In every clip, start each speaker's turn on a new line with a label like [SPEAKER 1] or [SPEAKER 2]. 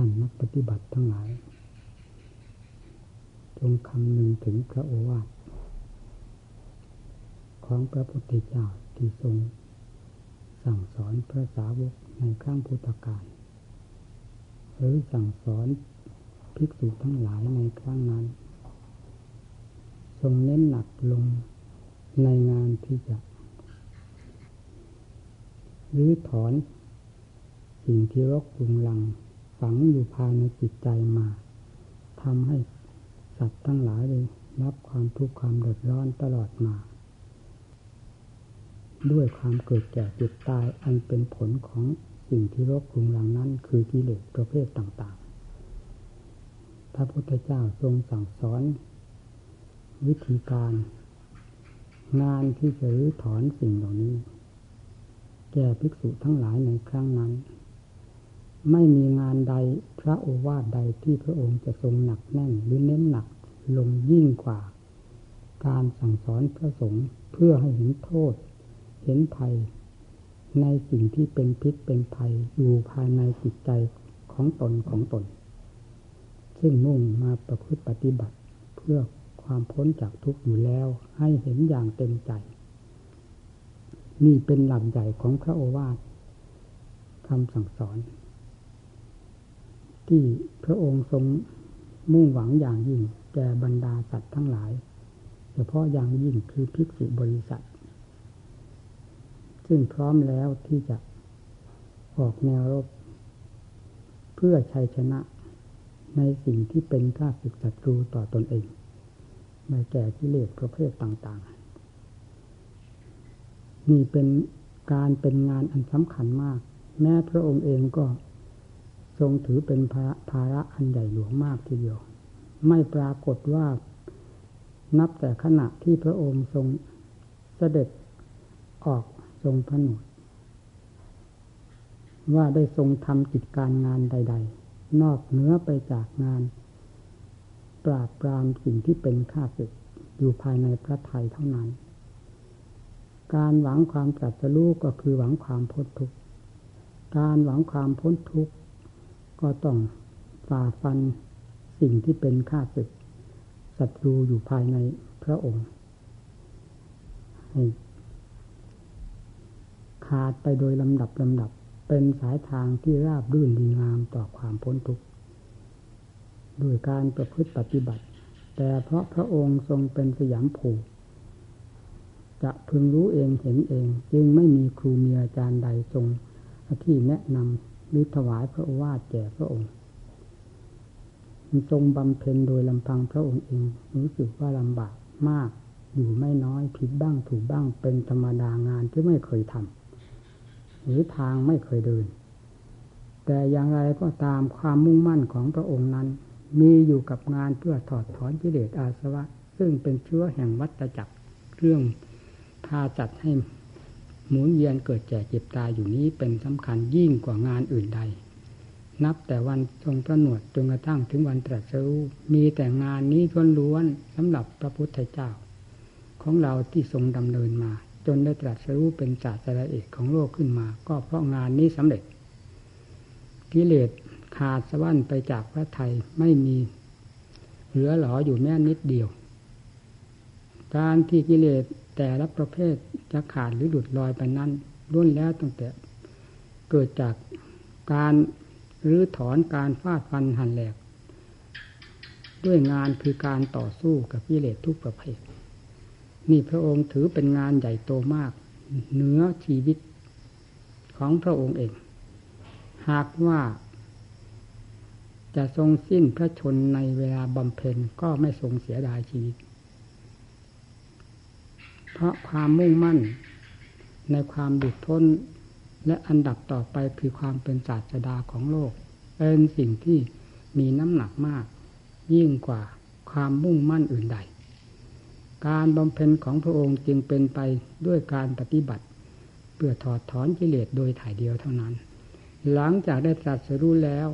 [SPEAKER 1] ท่านนักปฏิบัติทั้งหลาย จงคำนึงถึงพระโอวาทของพระพุทธเจ้าที่ทรง สั่งสอนพระสาวกในครั้งพุทธกาลหรือสั่งสอนภิกษุทั้งหลายในครั้งนั้น ทรงเน้นหนักลงในงานที่จะรื้อถอนสิ่งที่รกรุงลัง ฝังอยู่ภายในจิตใจมาทำให้สัตว์ทั้งหลายเลยรับความทุกข์ความเดือดร้อนตลอดมา ด้วยความเกิดแก่เจ็บตายอันเป็นผลของสิ่งที่รกรุงรังนั้นคือกิเลสประเภทต่างๆ พระพุทธเจ้าทรงสั่งสอน วิธีการ งานที่จะรื้อถอนสิ่งเหล่านี้ แก่ภิกษุทั้งหลายในครั้งนั้น ไม่มีงานใดพระโอวาทใดที่พระองค์จะทรงหนักแน่นหรือเน้นหนักลงยิ่งกว่า การสั่งสอนพระสงฆ์เพื่อให้เห็นโทษ เห็นภัย ในสิ่งที่เป็นพิษเป็นภัยอยู่ภายในจิตใจของตนของตน ซึ่งมุ่งมาประพฤติปฏิบัติเพื่อความพ้นจากทุกข์อยู่แล้วให้เห็นอย่างเต็มใจ นี่เป็นหลักใหญ่ของพระโอวาทคำสั่งสอน ที่พระองค์ทรงมุ่งหวังอย่างยิ่ง แก่บรรดาสัตว์ทั้งหลาย เฉพาะอย่างยิ่งคือภิกษุบริษัท ซึ่งพร้อมแล้วที่จะออกแนวรบ เพื่อชัยชนะในสิ่งที่เป็นข้าศึกศัตรูต่อตอนเองในแก่กิเลสประเภทต่างๆนี่เป็นการเป็นงานอันสำคัญมาก แม้พระองค์เองก็ ทรงถือเป็นภาระอันใหญ่หลวงมากทีเดียว ไม่ปรากฏว่า นับแต่ขณะที่พระองค์ทรงเสด็จออกทรงผนวดว่าได้ทรงทำกิจการงานใด ๆ นอกเหนือไปจากงาน ปราบปรามสิ่งที่เป็นข้าศึกอยู่ภายในพระไทยเท่านั้น การหวังความตรัสรู้ก็คือหวังความพ้นทุกข์ การหวังความพ้นทุกข์ ก็ต้องฝ่าฟันสิ่งที่เป็นข้าศึกศัตรูอยู่ภายในพระองค์ให้ขาดไปโดยลำดับลำดับ เป็นสายทางที่ราบรื่นดีงามต่อความพ้นทุกข์โดยการประพฤติปฏิบัติ แต่เพราะพระองค์ทรงเป็นสยามผูจะพึงรู้เองเห็นเอง จึงไม่มีครูมีอาจารย์ใดทรงที่แนะนำ หรือถวายพระโอวาทแก่พระองค์ทรงบำเพ็ญโดยลำพังพระองค์เองรู้สึกว่าลำบากมาก อยู่ไม่น้อยผิดบ้างถูกบ้างเป็นธรรมดางานที่ไม่เคยทำหรือทางไม่เคยเดิน แต่อย่างไรก็ตามความมุ่งมั่นของพระองค์นั้น มีอยู่กับงานเพื่อถอดถอนกิเลสอาสวะ ซึ่งเป็นเชื้อแห่งวัฏจักรเรื่องพาจัดให้ หมุนเวียนเกิดแก่เจ็บตายอยู่นี้เป็นสำคัญยิ่งกว่างานอื่นใด นับแต่วันทรงพระหนวดจนกระทั่งถึงวันตรัสรู้มีแต่งานนี้ล้วนๆสำหรับพระพุทธเจ้า ของเราที่ทรงดำเนินมา จนได้ตรัสรู้เป็นศาสตราเอกของโลกขึ้นมา ก็เพราะงานนี้สำเร็จ กิเลสขาดสะบั้นไปจากพระไทยไม่มีเหลือหลออยู่แม้นิดเดียว การที่กิเลส แต่ละประเภทจะขาดหรือหลุดลอยไปนั้นล้วนแล้วตั้งแต่เกิดจากการรื้อถอนการฟาดฟันหันแหลก ด้วยงานคือการต่อสู้กับกิเลสทุกประเภท นี่พระองค์ถือเป็นงานใหญ่โตมาก เหนือชีวิตของพระองค์เอง หากว่าจะทรงสิ้นพระชนในเวลาบำเพ็ญก็ไม่ทรงเสียดายชีวิต เพราะความมุ่งมั่น ในความดุดพ้น และอันดับต่อไปคือความเป็นศาสดาของโลก เป็นสิ่งที่มีน้ำหนักมาก ยิ่งกว่าความมุ่งมั่นอื่นใด การบำเพ็ญของพระองค์จึงเป็นไปด้วยการปฏิบัติ เพื่อถอดถอนกิเลสโดยถ่ายเดียวเท่านั้น หลังจากได้ตรัสรู้แล้ว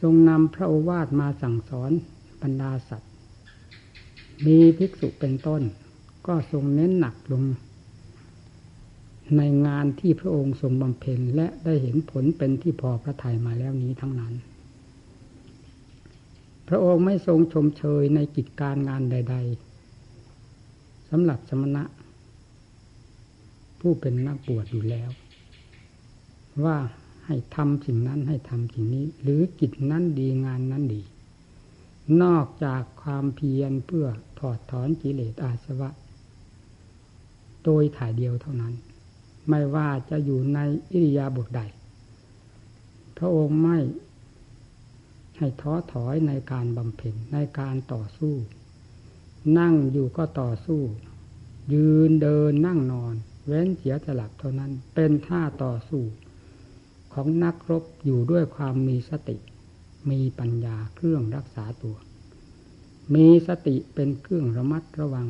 [SPEAKER 1] ทรงนำพระโอวาทมาสั่งสอนบรรดาสัตว์ มีภิกษุเป็นต้น ก็ทรงเน้นหนักลง ในงานที่พระองค์ทรงบำเพ็ญและได้เห็นผลเป็นที่พอพระทัยมาแล้วนี้ทั้งนั้น พระองค์ไม่ทรงชมเชยในกิจการงานใด ๆสำหรับสมณะ ผู้เป็นนักบวชอยู่แล้ว ว่าให้ทำสิ่งนั้นให้ทำสิ่งนี้ หรือกิจนั้นดีงานนั้นดี นอกจากความเพียรเพื่อถอดถอนกิเลสอาสวะ โดยถ่ายเดียวเท่านั้น ไม่ว่าจะอยู่ในอิริยาบถใด พระองค์ไม่ให้ท้อถอยในการบำเพ็ญในการต่อสู้ นั่งอยู่ก็ต่อสู้ ยืนเดินนั่งนอน เว้นเสียสลับเท่านั้น เป็นท่าต่อสู้ ของนักรบอยู่ด้วยความมีสติ มีปัญญาเครื่องรักษาตัว มีสติเป็นเครื่องระมัดระวัง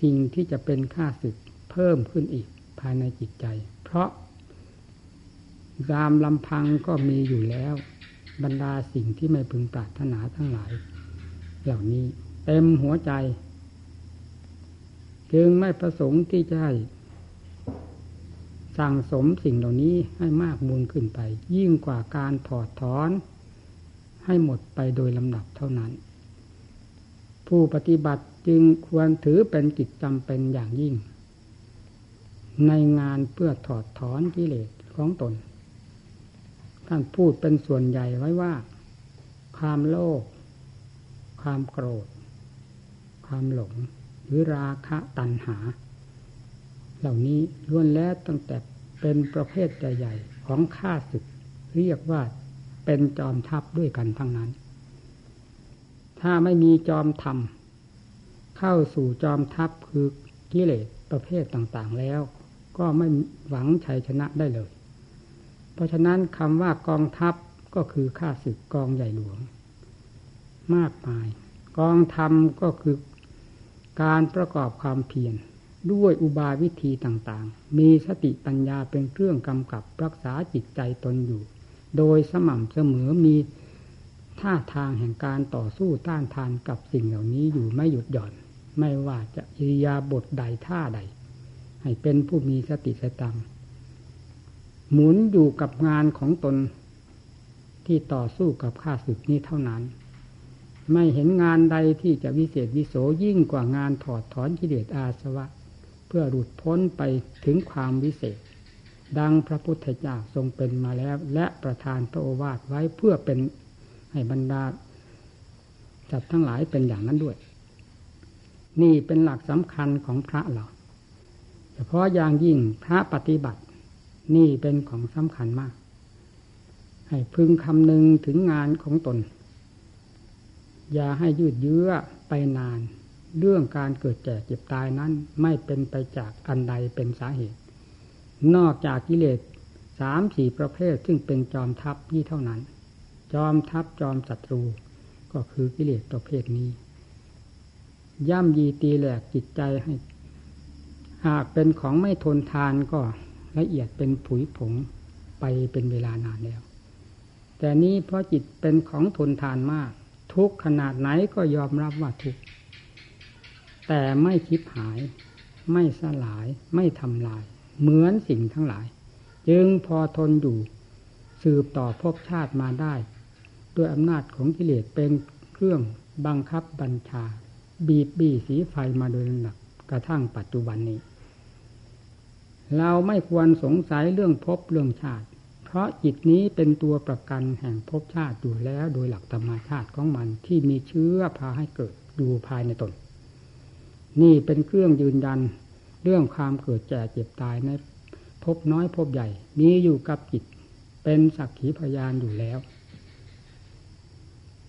[SPEAKER 1] สิ่งที่จะเป็นค่าศึกเพิ่มขึ้นอีกภายในจิตใจ เพราะยามลำพังก็มีอยู่แล้ว บรรดาสิ่งที่ไม่พึงปรารถนาทั้งหลาย เหล่านี้เต็มหัวใจ จึงไม่ประสงค์ที่จะให้สั่งสมสิ่งเหล่านี้ให้มากมูลขึ้นไป ยิ่งกว่าการถอดถอน ให้หมดไปโดยลำดับเท่านั้น ผู้ปฏิบัติ จึงควรถือเป็นกิจจำเป็นอย่างยิ่ง ในงานเพื่อถอดถอนกิเลสของตน ท่านพูดเป็นส่วนใหญ่ไว้ว่า ความโลภความโกรธ ความหลง หรือราคะตัณหา เหล่านี้ล้วนแล้วตั้งแต่เป็นประเภทใหญ่ๆของข้าศึก เรียกว่าเป็นจอมทัพด้วยกันทั้งนั้น ถ้าไม่มีจอมธรรม เข้าสู่จอมทัพคือกิเลสประเภทต่างๆแล้ว ก็ไม่หวังชัยชนะได้เลย เพราะฉะนั้นคำว่ากองทัพก็คือข้าศึกกองใหญ่หลวง มากมาย กองธรรมก็คือการประกอบความเพียรด้วยอุบายวิธีต่างๆ มีสติปัญญาเป็นเครื่องกำกับรักษาจิตใจตนอยู่ โดยสม่ำเสมอมีท่าทางแห่งการต่อสู้ต้านทานกับสิ่งเหล่านี้อยู่ไม่หยุดหย่อน ไม่ว่าจะอิริยาบถใดท่าใด ให้เป็นผู้มีสติสตังหมุนอยู่กับงานของตนที่ต่อสู้กับข้าศึกนี้เท่านั้น ไม่เห็นงานใดที่จะวิเศษวิโสยิ่งกว่างานถอดถอนกิเลสอาสวะ เพื่อหลุดพ้นไปถึงความวิเศษ ดังพระพุทธเจ้าทรงเป็นมาแล้ว และประทานพระโอวาทไว้เพื่อเป็นให้บรรดาจัดทั้งหลายเป็นอย่างนั้นด้วย นี่เป็นหลักสำคัญของพระเราเฉพาะอย่างยิ่งพระปฏิบัติ นี่เป็นของสำคัญมาก ให้พึงคำนึงถึงงานของตน อย่าให้ยืดเยื้อไปนาน เรื่องการเกิดแก่เจ็บตายนั้น ไม่เป็นไปจากอันใดเป็นสาเหตุ นอกจากกิเลสสามสี่ประเภทซึ่งเป็นจอมทัพนี่เท่านั้น จอมทัพจอมศัตรูก็คือกิเลสประเภทนี้ ย่ำยีตีแหลกจิตใจให้ หากเป็นของไม่ทนทานก็ละเอียดเป็นผุยผงไปเป็นเวลานานแล้ว แต่นี้เพราะจิตเป็นของทนทานมาก ทุกขนาดไหนก็ยอมรับว่าทุกแต่ไม่คิดหาย ไม่สลาย ไม่ทำลาย เหมือนสิ่งทั้งหลาย จึงพอทนอยู่ สืบต่อภพชาติมาได้ ด้วยอำนาจของกิเลสเป็นเครื่องบังคับบัญชา บีบบี้สีไฟมาโดยลำดับกระทั่งปัจจุบันนี้ เราไม่ควรสงสัยเรื่องภพเรื่องชาติ เพราะจิตนี้เป็นตัวประกันแห่งภพชาติอยู่แล้วโดยหลักธรรมชาติของมันที่มีเชื้อพาให้เกิดอยู่ภายในตน นี่เป็นเครื่องยืนยันเรื่องความเกิดแก่เจ็บตายในพบน้อยพบใหญ่ มีอยู่กับจิต เป็นสักขีพยานอยู่แล้ว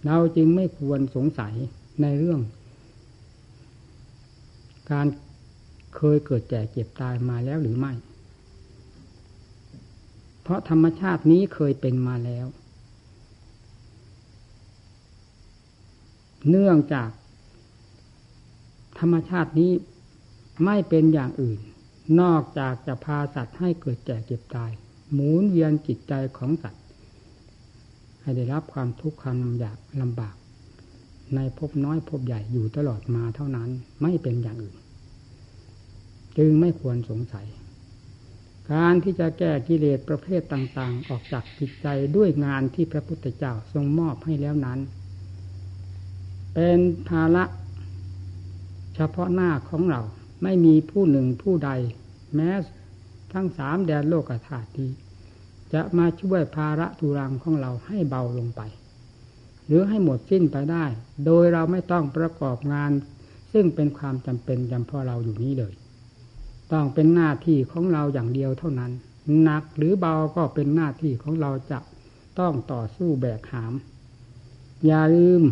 [SPEAKER 1] เราจึงไม่ควรสงสัยในเรื่อง การเคยเกิดแก่เจ็บตายมาแล้วหรือไม่ เพราะธรรมชาตินี้เคยเป็นมาแล้ว เนื่องจาก ธรรมชาตินี้ไม่เป็นอย่างอื่น นอกจากจะพาสัตว์ให้เกิดแก่เจ็บตาย หมุนเวียนจิตใจของสัตว์ ให้ได้รับความทุกข์ความลำบากลำบาก ในภพน้อยภพใหญ่อยู่ตลอดมาเท่านั้นไม่เป็นอย่างอื่น จึงไม่ควรสงสัย การที่จะแก้กิเลสประเภทต่างๆ ออกจากจิตใจด้วยงานที่พระพุทธเจ้าทรงมอบให้แล้วนั้น เป็นภาระเฉพาะหน้าของเราไม่มีผู้หนึ่งผู้ใด แม้ทั้งสามแดนโลกธาตุนี้จะมาช่วยภาระทุรังของเราให้เบาลงไป หรือให้หมดสิ้นไปได้ โดยเราไม่ต้องประกอบงาน ซึ่งเป็นความจำเป็นจำเพาะเราอยู่นี้เลย ต้องเป็นหน้าที่ของเราอย่างเดียวเท่านั้นหนักหรือเบาก็เป็นหน้าที่ของเราจะต้องต่อสู้แบกหาม อย่าลืม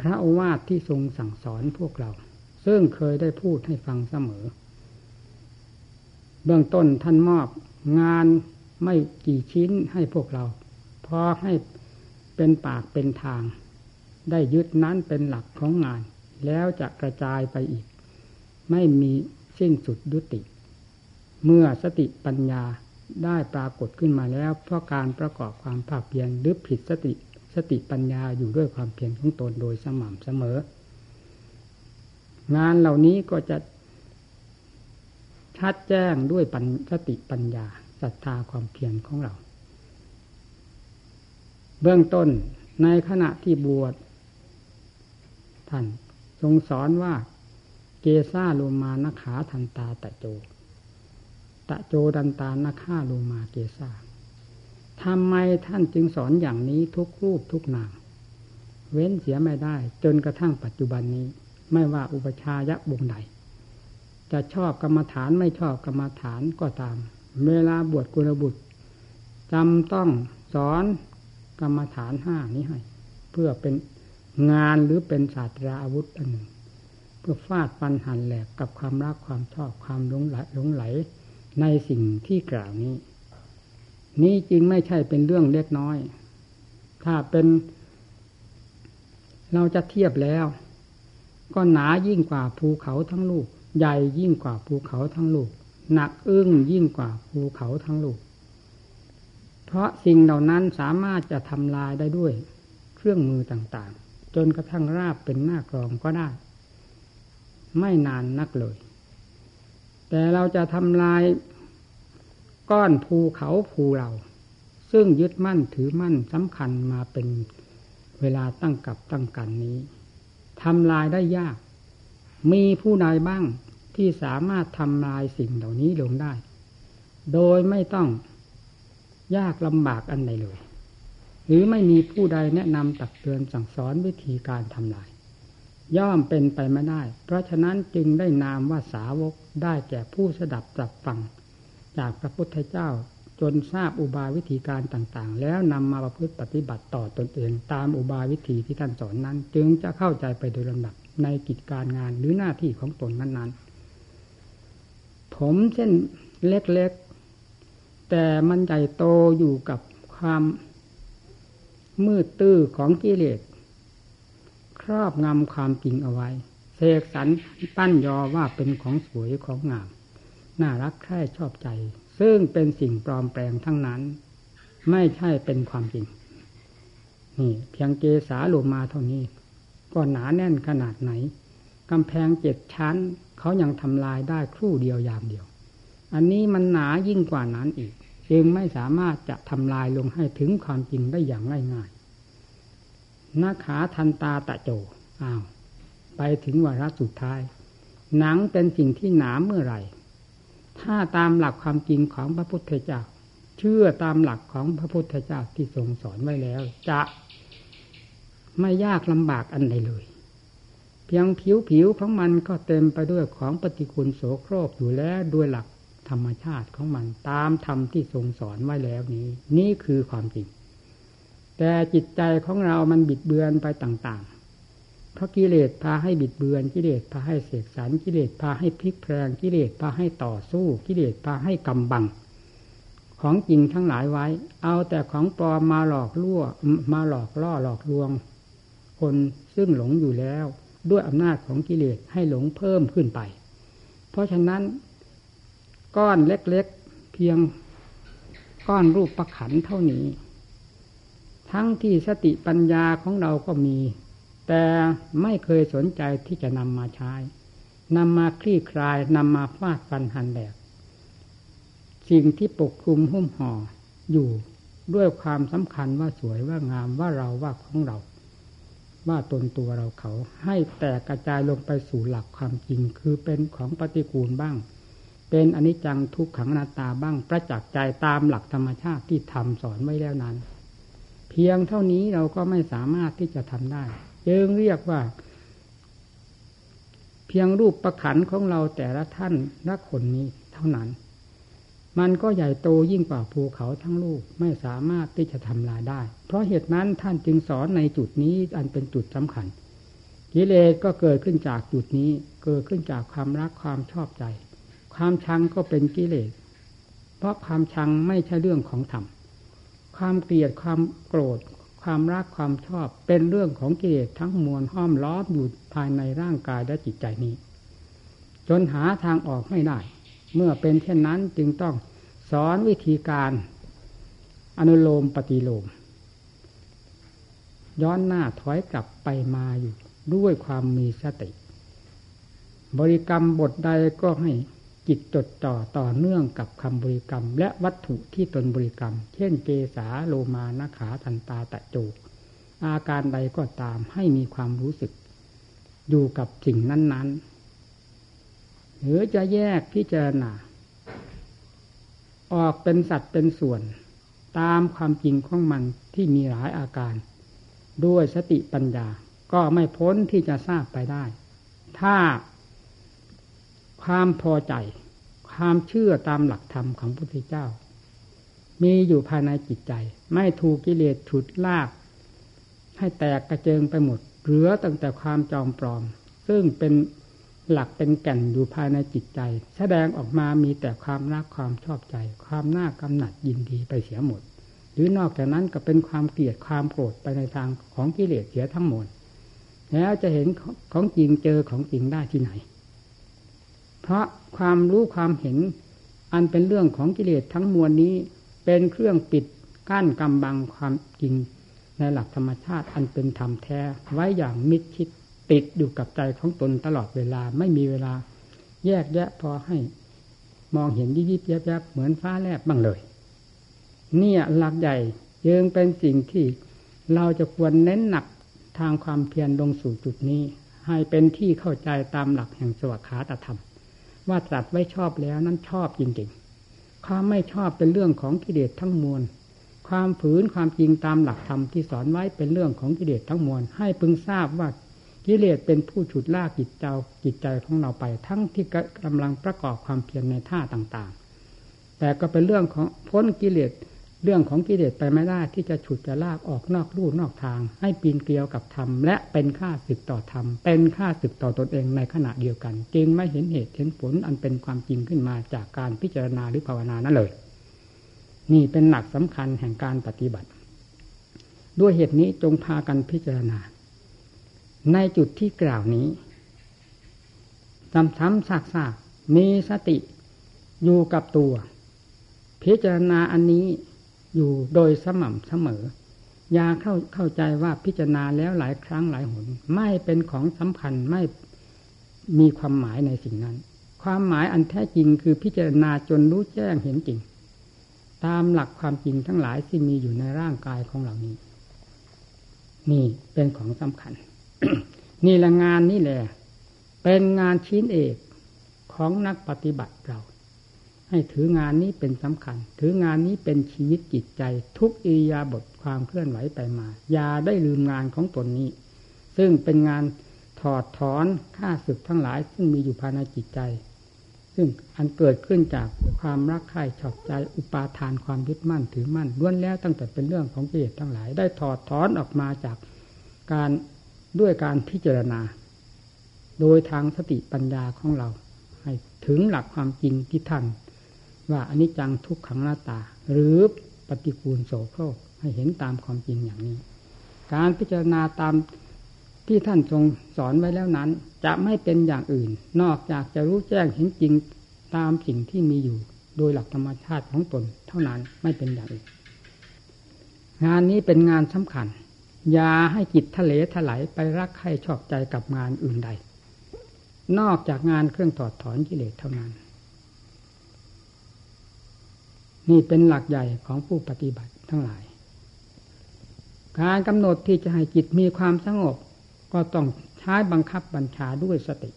[SPEAKER 1] พระโอวาทที่ทรงสั่งสอนพวกเรา ซึ่งเคยได้พูดให้ฟังเสมอ เบื้องต้นท่านมอบงานไม่กี่ชิ้นให้พวกเรา พอให้เป็นปากเป็นทาง ได้ยึดนั้นเป็นหลักของงาน แล้วจะกระจายไปอีก ไม่มีสิ้นสุดยุติ เมื่อสติปัญญาได้ปรากฏขึ้นมาแล้ว เพราะการประกอบความภาคเพียรหรือผิดสติสติปัญญาอยู่ด้วยความเพียรของตนโดยสม่ำเสมอ งานเหล่านี้ก็จะชัดแจ้งด้วยปัญสติปัญญาศรัทธาความเพียรของเรา เบื้องต้นในขณะที่บวชท่านทรงสอนว่า เกซาโลมานาขาทันตาตะโจ ตะโจดันตานขาโลมาเกซาทำไมท่านจึงสอนอย่างนี้ทุกรูปทุกนามเว้นเสียไม่ได้ จนกระทั่งปัจจุบันนี้ ไม่ว่าอุปชายะวงใดจะชอบกรรมฐานไม่ชอบกรรมฐานก็ตาม เวลาบวชกุลบุตรจำต้องสอนกรรมฐานห้านี้ให้ เพื่อเป็นงานหรือเป็นศาสตราอาวุธอันหนึ่ง เพื่อฟาดฟันหันแหลกกับความรักความชอบความหลงไหลหลงไหลในสิ่งที่กล่าวนี้ นี่จริงไม่ใช่เป็นเรื่องเล็กน้อย ถ้าเป็นเราจะเทียบแล้ว ก็หนายิ่งกว่าภูเขาทั้งลูก ใหญ่ยิ่งกว่าภูเขาทั้งลูก หนักอึ้งยิ่งกว่าภูเขาทั้งลูก เพราะสิ่งเหล่านั้นสามารถจะทำลายได้ด้วย เครื่องมือต่างๆ จนกระทั่งราบเป็นหน้ากรองก็ได้ ไม่นานนักเลย แต่เราจะทำลายก้อนภูเขาภูเรา ซึ่งยึดมั่นถือมั่นสำคัญมาเป็นเวลาตั้งกับตั้งกันนี้ทำลายได้ยาก มีผู้ใดบ้างที่สามารถทำลายสิ่งเหล่านี้ลงได้ โดยไม่ต้องยากลำบากอันใดเลย หรือไม่มีผู้ใดแนะนำตักเตือนสั่งสอนวิธีการทำลาย ย่อมเป็นไปไม่ได้ เพราะฉะนั้นจึงได้นามว่าสาวกได้แก่ผู้สดับจับฟัง จากพระพุทธเจ้าจนทราบอุบายวิธีการต่างๆ แล้วนำมาประพฤติปฏิบัติต่อตนเองตามอุบายวิธีที่ท่านสอนนั้น จึงจะเข้าใจไปโดยลำดับในกิจการงานหรือหน้าที่ของตนนั้นๆ ผมเช่นเล็กๆ แต่มันใหญ่โตอยู่กับความมืดตื้อของกิเลส ครอบงำความจริงเอาไว้เสกสรรปั้นยอว่าเป็นของสวยของงาม น่ารักใคร่ชอบใจ ซึ่งเป็นสิ่งปลอมแปลงทั้งนั้น ไม่ใช่เป็นความจริง นี่เพียงเกสาโลมาเท่านี้ก็หนาแน่นขนาดไหนกำแพงเจ็ดชั้น เขายังทำลายได้ครู่เดียวยามเดียว อันนี้มันหนายิ่งกว่านั้นอีก จึงไม่สามารถจะทำลายลงให้ถึงความจริงได้อย่างง่าย นาขาทันตาตะโจอ้าว ไปถึงวาระสุดท้าย หนังเป็นสิ่งที่หนาเมื่อไหร่ ถ้าตามหลักความจริงของพระพุทธเจ้า เชื่อตามหลักของพระพุทธเจ้าที่ทรงสอนไว้แล้ว จะไม่ยากลำบากอันใดเลย เพียงผิวผิวของมันก็เต็มไปด้วยของปฏิกูลโสโครกอยู่แล้วด้วยหลักธรรมชาติของมันตามธรรมที่ทรงสอนไว้แล้วนี้ นี่คือความจริง แต่จิตใจของเรามันบิดเบือนไปต่างๆ เพราะกิเลสพาให้บิดเบือน กิเลสพาให้เสกสรรกิเลสพาให้พลิกแพลงกิเลสพาให้ต่อสู้ กิเลสพาให้กำบัง ของจริงทั้งหลายไว้ เอาแต่ของปลอมมาหลอกล่วมาหลอกล่อหลอกลวง คนซึ่งหลงอยู่แล้ว ด้วยอำนาจของกิเลสให้หลงเพิ่มขึ้นไป เพราะฉะนั้นก้อนเล็กๆเพียงก้อนรูปประขันเท่านี้ ทั้งที่สติปัญญาของเราก็มี แต่ไม่เคยสนใจที่จะนำมาใช้นำมาคลี่คลายนำมาฟาดฟันหันแหลกสิ่งที่ปกคลุมหุ้มห่ออยู่ด้วยความสำคัญว่าสวยว่างามว่าเราว่าของเรา ว่าตนตัวเราเขา ให้แตกกระจายลงไปสู่หลักความจริง คือเป็นของปฏิกูลบ้าง เป็นอนิจจังทุกขังนาตาบ้างประจักษ์ใจตามหลักธรรมชาติที่ทำสอนไว้แล้วนั้น เพียงเท่านี้เราก็ไม่สามารถที่จะทำได้จึงเรียกว่า เพียงรูปประขันของเราแต่ละท่านละคนนี้เท่านั้น มันก็ใหญ่โตยิ่งกว่าภูเขาทั้งลูกไม่สามารถที่จะทำลายได้ เพราะเหตุนั้นท่านจึงสอนในจุดนี้อันเป็นจุดสำคัญกิเลสก็เกิดขึ้นจากจุดนี้ เกิดขึ้นจากความรักความชอบใจ ความชังก็เป็นกิเลส เพราะความชังไม่ใช่เรื่องของธรรม ความเกลียดความโกรธ ความรักความชอบ เป็นเรื่องของกิเลสทั้งมวลห้อมล้อมอยู่ภายในร่างกายและจิตใจนี้ จนหาทางออกไม่ได้ เมื่อเป็นเช่นนั้นจึงต้องสอนวิธีการอนุโลมปฏิโลม ย้อนหน้าถอยกลับไปมาอยู่ ด้วยความมีสติ บริกรรมบทใดก็ให้ จิตจดจ่อต่อเนื่องกับคำบริกรรม และวัตถุที่ตนบริกรรม เช่นเกสาโลมานาขาทันตาตะโจ อาการใดก็ตามให้มีความรู้สึก อยู่กับสิ่งนั้น ๆ หรือจะแยกพิจารณา ออกเป็นสัตว์เป็นส่วน ตามความจริงของมันที่มีหลายอาการ ด้วยสติปัญญาก็ไม่พ้นที่จะทราบไปได้ ถ้า ความพอใจ ความเชื่อตามหลักธรรมของพระพุทธเจ้า มีอยู่ภายในจิตใจ ไม่ถูกกิเลสฉุดลาก ให้แตกกระเจิงไปหมด เหลือตั้งแต่ความจอมปลอม ซึ่งเป็นหลักเป็นแก่นอยู่ภายในจิตใจ แสดงออกมามีแต่ความรักความชอบใจ ความน่ากำหนัดยินดีไปเสียหมด หรือนอกจากนั้นก็เป็นความเกลียดความโกรธไปในทางของกิเลสเสียทั้งหมด แล้วจะเห็นของจริงเจอของจริงได้ที่ไหน เพราะความรู้ความเห็น อันเป็นเรื่องของกิเลสทั้งมวลนี้ เป็นเครื่องปิดกั้นกำบังความจริง ในหลักธรรมชาติอันเป็นธรรมแท้ไว้อย่างมิดชิดติดอยู่กับใจของตนตลอดเวลาไม่มีเวลา แยกแยะพอให้มองเห็นยิบยิบยับเหมือนฟ้าแลบบ้างเลย เนี่ยหลักใหญ่ยังเป็นสิ่งที่เราจะควรเน้นหนักทางความเพียรลงสู่จุดนี้ ให้เป็นที่เข้าใจตามหลักแห่งสวัสดิขาตธรรม ว่าตรัสไว้ชอบแล้วนั้นชอบจริงๆ ความไม่ชอบเป็นเรื่องของกิเลสทั้งมวล ความฝืนความจริงตามหลักธรรมที่สอนไว้เป็นเรื่องของกิเลสทั้งมวล ให้พึงทราบว่ากิเลสเป็นผู้ฉุดลากจิตเจ้าจิตใจของเราไป ทั้งที่กำลังประกอบความเพียรในท่าต่างๆ แต่ก็เป็นเรื่องของพ้นกิเลส เรื่องของกิเลสไปไม่ได้ที่จะฉุดจะลากออกนอกรูนอกทาง ให้ปีนเกลียวกับธรรมและเป็นค่าศึกต่อธรรม เป็นค่าศึกต่อตนเองในขณะเดียวกัน จึงไม่เห็นเหตุเห็นผลอันเป็นความจริงขึ้นมาจากการพิจารณาหรือภาวนานั่นเลย นี่เป็นหลักสำคัญแห่งการปฏิบัติ ด้วยเหตุนี้จงพากันพิจารณา ในจุดที่กล่าวนี้ซ้ำๆซากๆมีสติอยู่กับตัว พิจารณาอันนี้ อยู่โดยสม่ำเสมอยาเข้าเข้าใจว่าพิจารณาแล้วหลายครั้งหลายหน ไม่เป็นของสำคัญไม่มีความหมายในสิ่งนั้น ความหมายอันแท้จริงคือพิจารณาจนรู้แจ้งเห็นจริง ตามหลักความจริงทั้งหลายที่มีอยู่ในร่างกายของเหล่านี้ นี่เป็นของสำคัญ นี่ละงานนี่แหละ เป็นงานชิ้นเอกของนักปฏิบัติเรา ให้ถืองานนี้เป็นสำคัญ ถืองานนี้เป็นชีวิตจิตใจ ทุกอิยาบทความเคลื่อนไหวไปมา อย่าได้ลืมงานของตนนี้ ซึ่งเป็นงานถอดถอนค่าศึกทั้งหลาย ซึ่งมีอยู่ภายในจิตใจ ซึ่งอันเกิดขึ้นจากความรักใคร่ชอบใจอุปาทานความยึดมั่นถือมั่นล้วนแล้วตั้งแต่เป็นเรื่องของกิเลสทั้งหลาย ได้ถอดถอนออกมาจากการด้วยการพิจารณา โดยทางสติปัญญาของเรา ให้ถึงหลักความจริงที่ท่าน ว่าอนิจจังทุกขังหน้าตา หรือปฏิกูลโสโครกให้เห็นตามความจริงอย่างนี้ การพิจารณาตามที่ท่านทรงสอนไว้แล้วนั้น จะไม่เป็นอย่างอื่น นอกจากจะรู้แจ้งเห็นจริงตามสิ่งที่มีอยู่ โดยหลักธรรมชาติของตนเท่านั้นไม่เป็นอย่างอื่น งานนี้เป็นงานสำคัญ อย่าให้จิตทะเลถลายไปรักใครชอบใจกับงานอื่นใด นอกจากงานเครื่องถอดถอนกิเลสเท่านั้น นี่เป็นหลักใหญ่ของผู้ปฏิบัติทั้งหลาย การกำหนดที่จะให้จิตมีความสงบ ก็ต้องใช้บังคับบัญชาด้วยสติ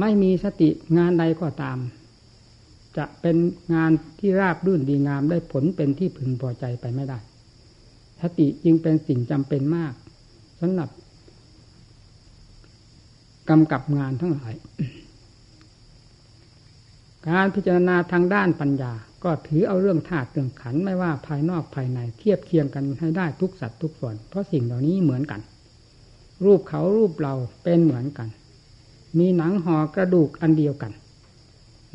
[SPEAKER 1] ไม่มีสติงานใดก็ตาม จะเป็นงานที่ราบรื่นดีงามได้ผลเป็นที่พึงพอใจไปไม่ได้ สติจึงเป็นสิ่งจำเป็นมากสำหรับกำกับงานทั้งหลาย การพิจารณาทางด้านปัญญา ก็ถือเอาเรื่องธาตุเรื่องขันไม่ว่าภายนอกภายในเทียบเคียงกันให้ได้ทุกสัตว์ทุกส่วน เพราะสิ่งเหล่านี้เหมือนกัน รูปเขารูปเราเป็นเหมือนกัน มีหนังห่อกระดูกอันเดียวกัน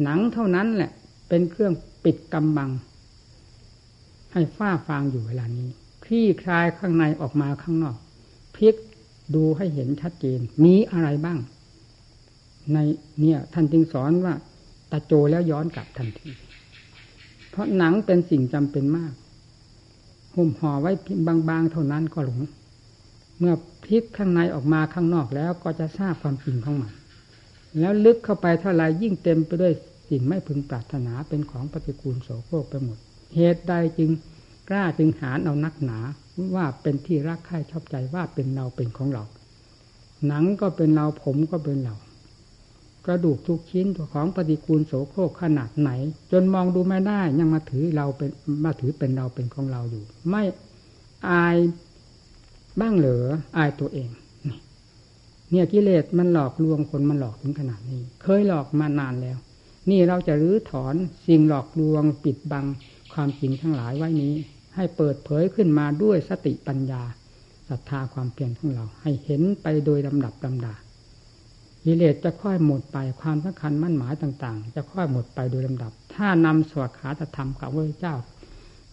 [SPEAKER 1] หนังเท่านั้นแหละเป็นเครื่องปิดกำบัง ให้ฝ้าฟางอยู่เวลานี้คลี่คลายข้างในออกมาข้างนอกพลิกดูให้เห็นชัดเจน มีอะไรบ้าง ในเนี่ยท่านจึงสอนว่า ตาโจแล้วย้อนกลับทันที เพราะหนังเป็นสิ่งจำเป็นมากห่มห่อไว้บางๆเท่านั้นก็หลง เมื่อพลิกข้างในออกมาข้างนอกแล้วก็จะทราบความจริงของมัน แล้วลึกเข้าไปเท่าไรยิ่งเต็มไปด้วยสิ่งไม่พึงปรารถนาเป็นของปฏิกูลโสโครกไปหมด เหตุใดจึงกล้าจึงหาเอานักหนาว่าเป็นที่รักใคร่ชอบใจว่าเป็นเราเป็นของเรา หนังก็เป็นเราผมก็เป็นเรา กระดูกทุกชิ้นตัวของปฏิกูลโสโครกขนาดไหน จนมองดูไม่ได้ยังมาถือเราเป็นมาถือเป็นเราเป็นของเราอยู่ ไม่อายบ้างเหลืออายตัวเอง เนี่ยกิเลสมันหลอกลวงคนมันหลอกถึงขนาดนี้ เคยหลอกมานานแล้ว นี่เราจะรื้อถอนสิ่งหลอกลวงปิดบังความจริงทั้งหลายไว้นี้ ให้เปิดเผยขึ้นมาด้วยสติปัญญาศรัทธาความเพียรของเรา ให้เห็นไปโดยลำดับลำดา กิเลสจะค่อยหมดไปความสำคัญมั่นหมายต่าง ๆ จะค่อยหมดไปโดยลำดับ ถ้านำสวดขาธรรมกับพระเจ้า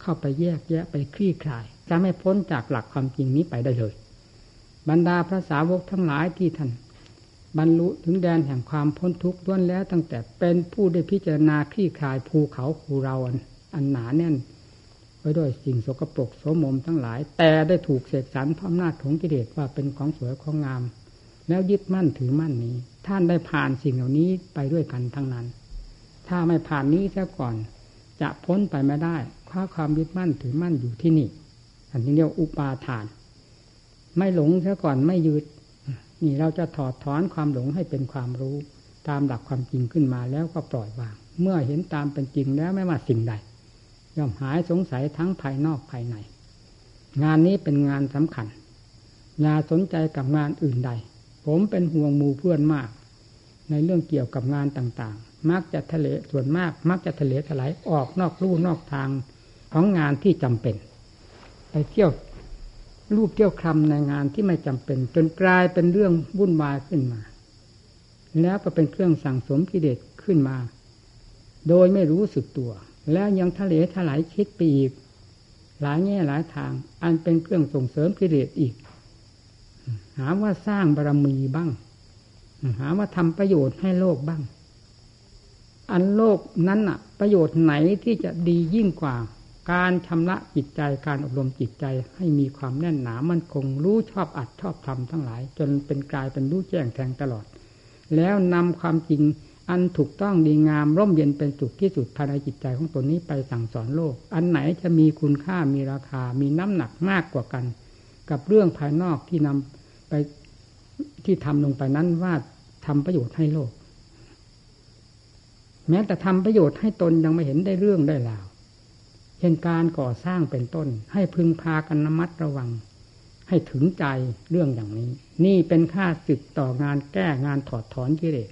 [SPEAKER 1] เข้าไปแยกแยะไปคลี่คลาย จะไม่พ้นจากหลักความจริงนี้ไปได้เลย บรรดาพระสาวกทั้งหลายที่ท่านบรรลุถึงแดนแห่งความพ้นทุกข์ล้วนแล้ว ตั้งแต่เป็นผู้ได้พิจารณาคลี่คลายภูเขาภูเราอันหนาแน่นไว้ด้วยสิ่งสกปรกโสมมทั้งหลาย แต่ได้ถูกเสกสรรพระอำนาจของกิเลสว่าเป็นของสวยของงาม แล้วยึดมั่นถือมั่นนี้ ท่านได้ผ่านสิ่งเหล่านี้ไปด้วยกันทั้งนั้น ถ้าไม่ผ่านนี้ซะก่อน จะพ้นไปไม่ได้คว้าความยึดมั่นถือมั่นอยู่ที่นี่อันนี้เรียกอุปาทาน ไม่หลงซะก่อนไม่ยึดนี่เราจะถอดถอนความหลงให้เป็นความรู้ตามหลักความจริงขึ้นมาแล้วก็ปล่อยวาง เมื่อเห็นตามเป็นจริงแล้วไม่ว่าสิ่งใดย่อมหายสงสัยทั้งภายนอกภายใน งานนี้เป็นงานสำคัญอย่าสนใจกับงานอื่นใด ผมเป็นห่วงมูเพื่อนมาก ในเรื่องเกี่ยวกับงานต่างๆ มักจะทะเลส่วนมาก มักจะทะเลถลายออกนอกลู่นอกทางของงานที่จำเป็น ไปเที่ยวรูปเที่ยวคำในงานที่ไม่จำเป็น จนกลายเป็นเรื่องวุ่นวายขึ้นมา แล้วก็เป็นเครื่องสั่งสมกิเลสขึ้นมา โดยไม่รู้สึกตัว แล้วยังทะเลถลายคิดไปอีกหลายแง่หลายทาง อันเป็นเครื่องส่งเสริมกิเลสอีก หาว่าสร้างบารมีบ้าง หาว่าทำประโยชน์ให้โลกบ้าง อันโลกนั้นอะประโยชน์ไหนที่จะดียิ่งกว่า การชำระจิตใจการอบรมจิตใจให้มีความแน่นหนามั่นคงรู้ชอบอัดชอบทำทั้งหลาย จนเป็นกลายเป็นรู้แจ้งแทงตลอด แล้วนำความจริงอันถูกต้องดีงามร่มเย็นเป็นสุขที่สุดภายในจิตใจของตนนี้ไปสั่งสอนโลก อันไหนจะมีคุณค่ามีราคา มีน้ำหนักมากกว่ากัน กับเรื่องภายนอกที่นำ ไปที่ทำลงไปนั้นว่าทำประโยชน์ให้โลก แม้แต่ทำประโยชน์ให้ตนยังไม่เห็นได้เรื่องได้ราวเช่นการก่อสร้างเป็นต้น ให้พึงพากันระมัดระวัง ให้ถึงใจเรื่องอย่างนี้ นี่เป็นค่าศึกต่องานแก้งานถอดถอนกิเลส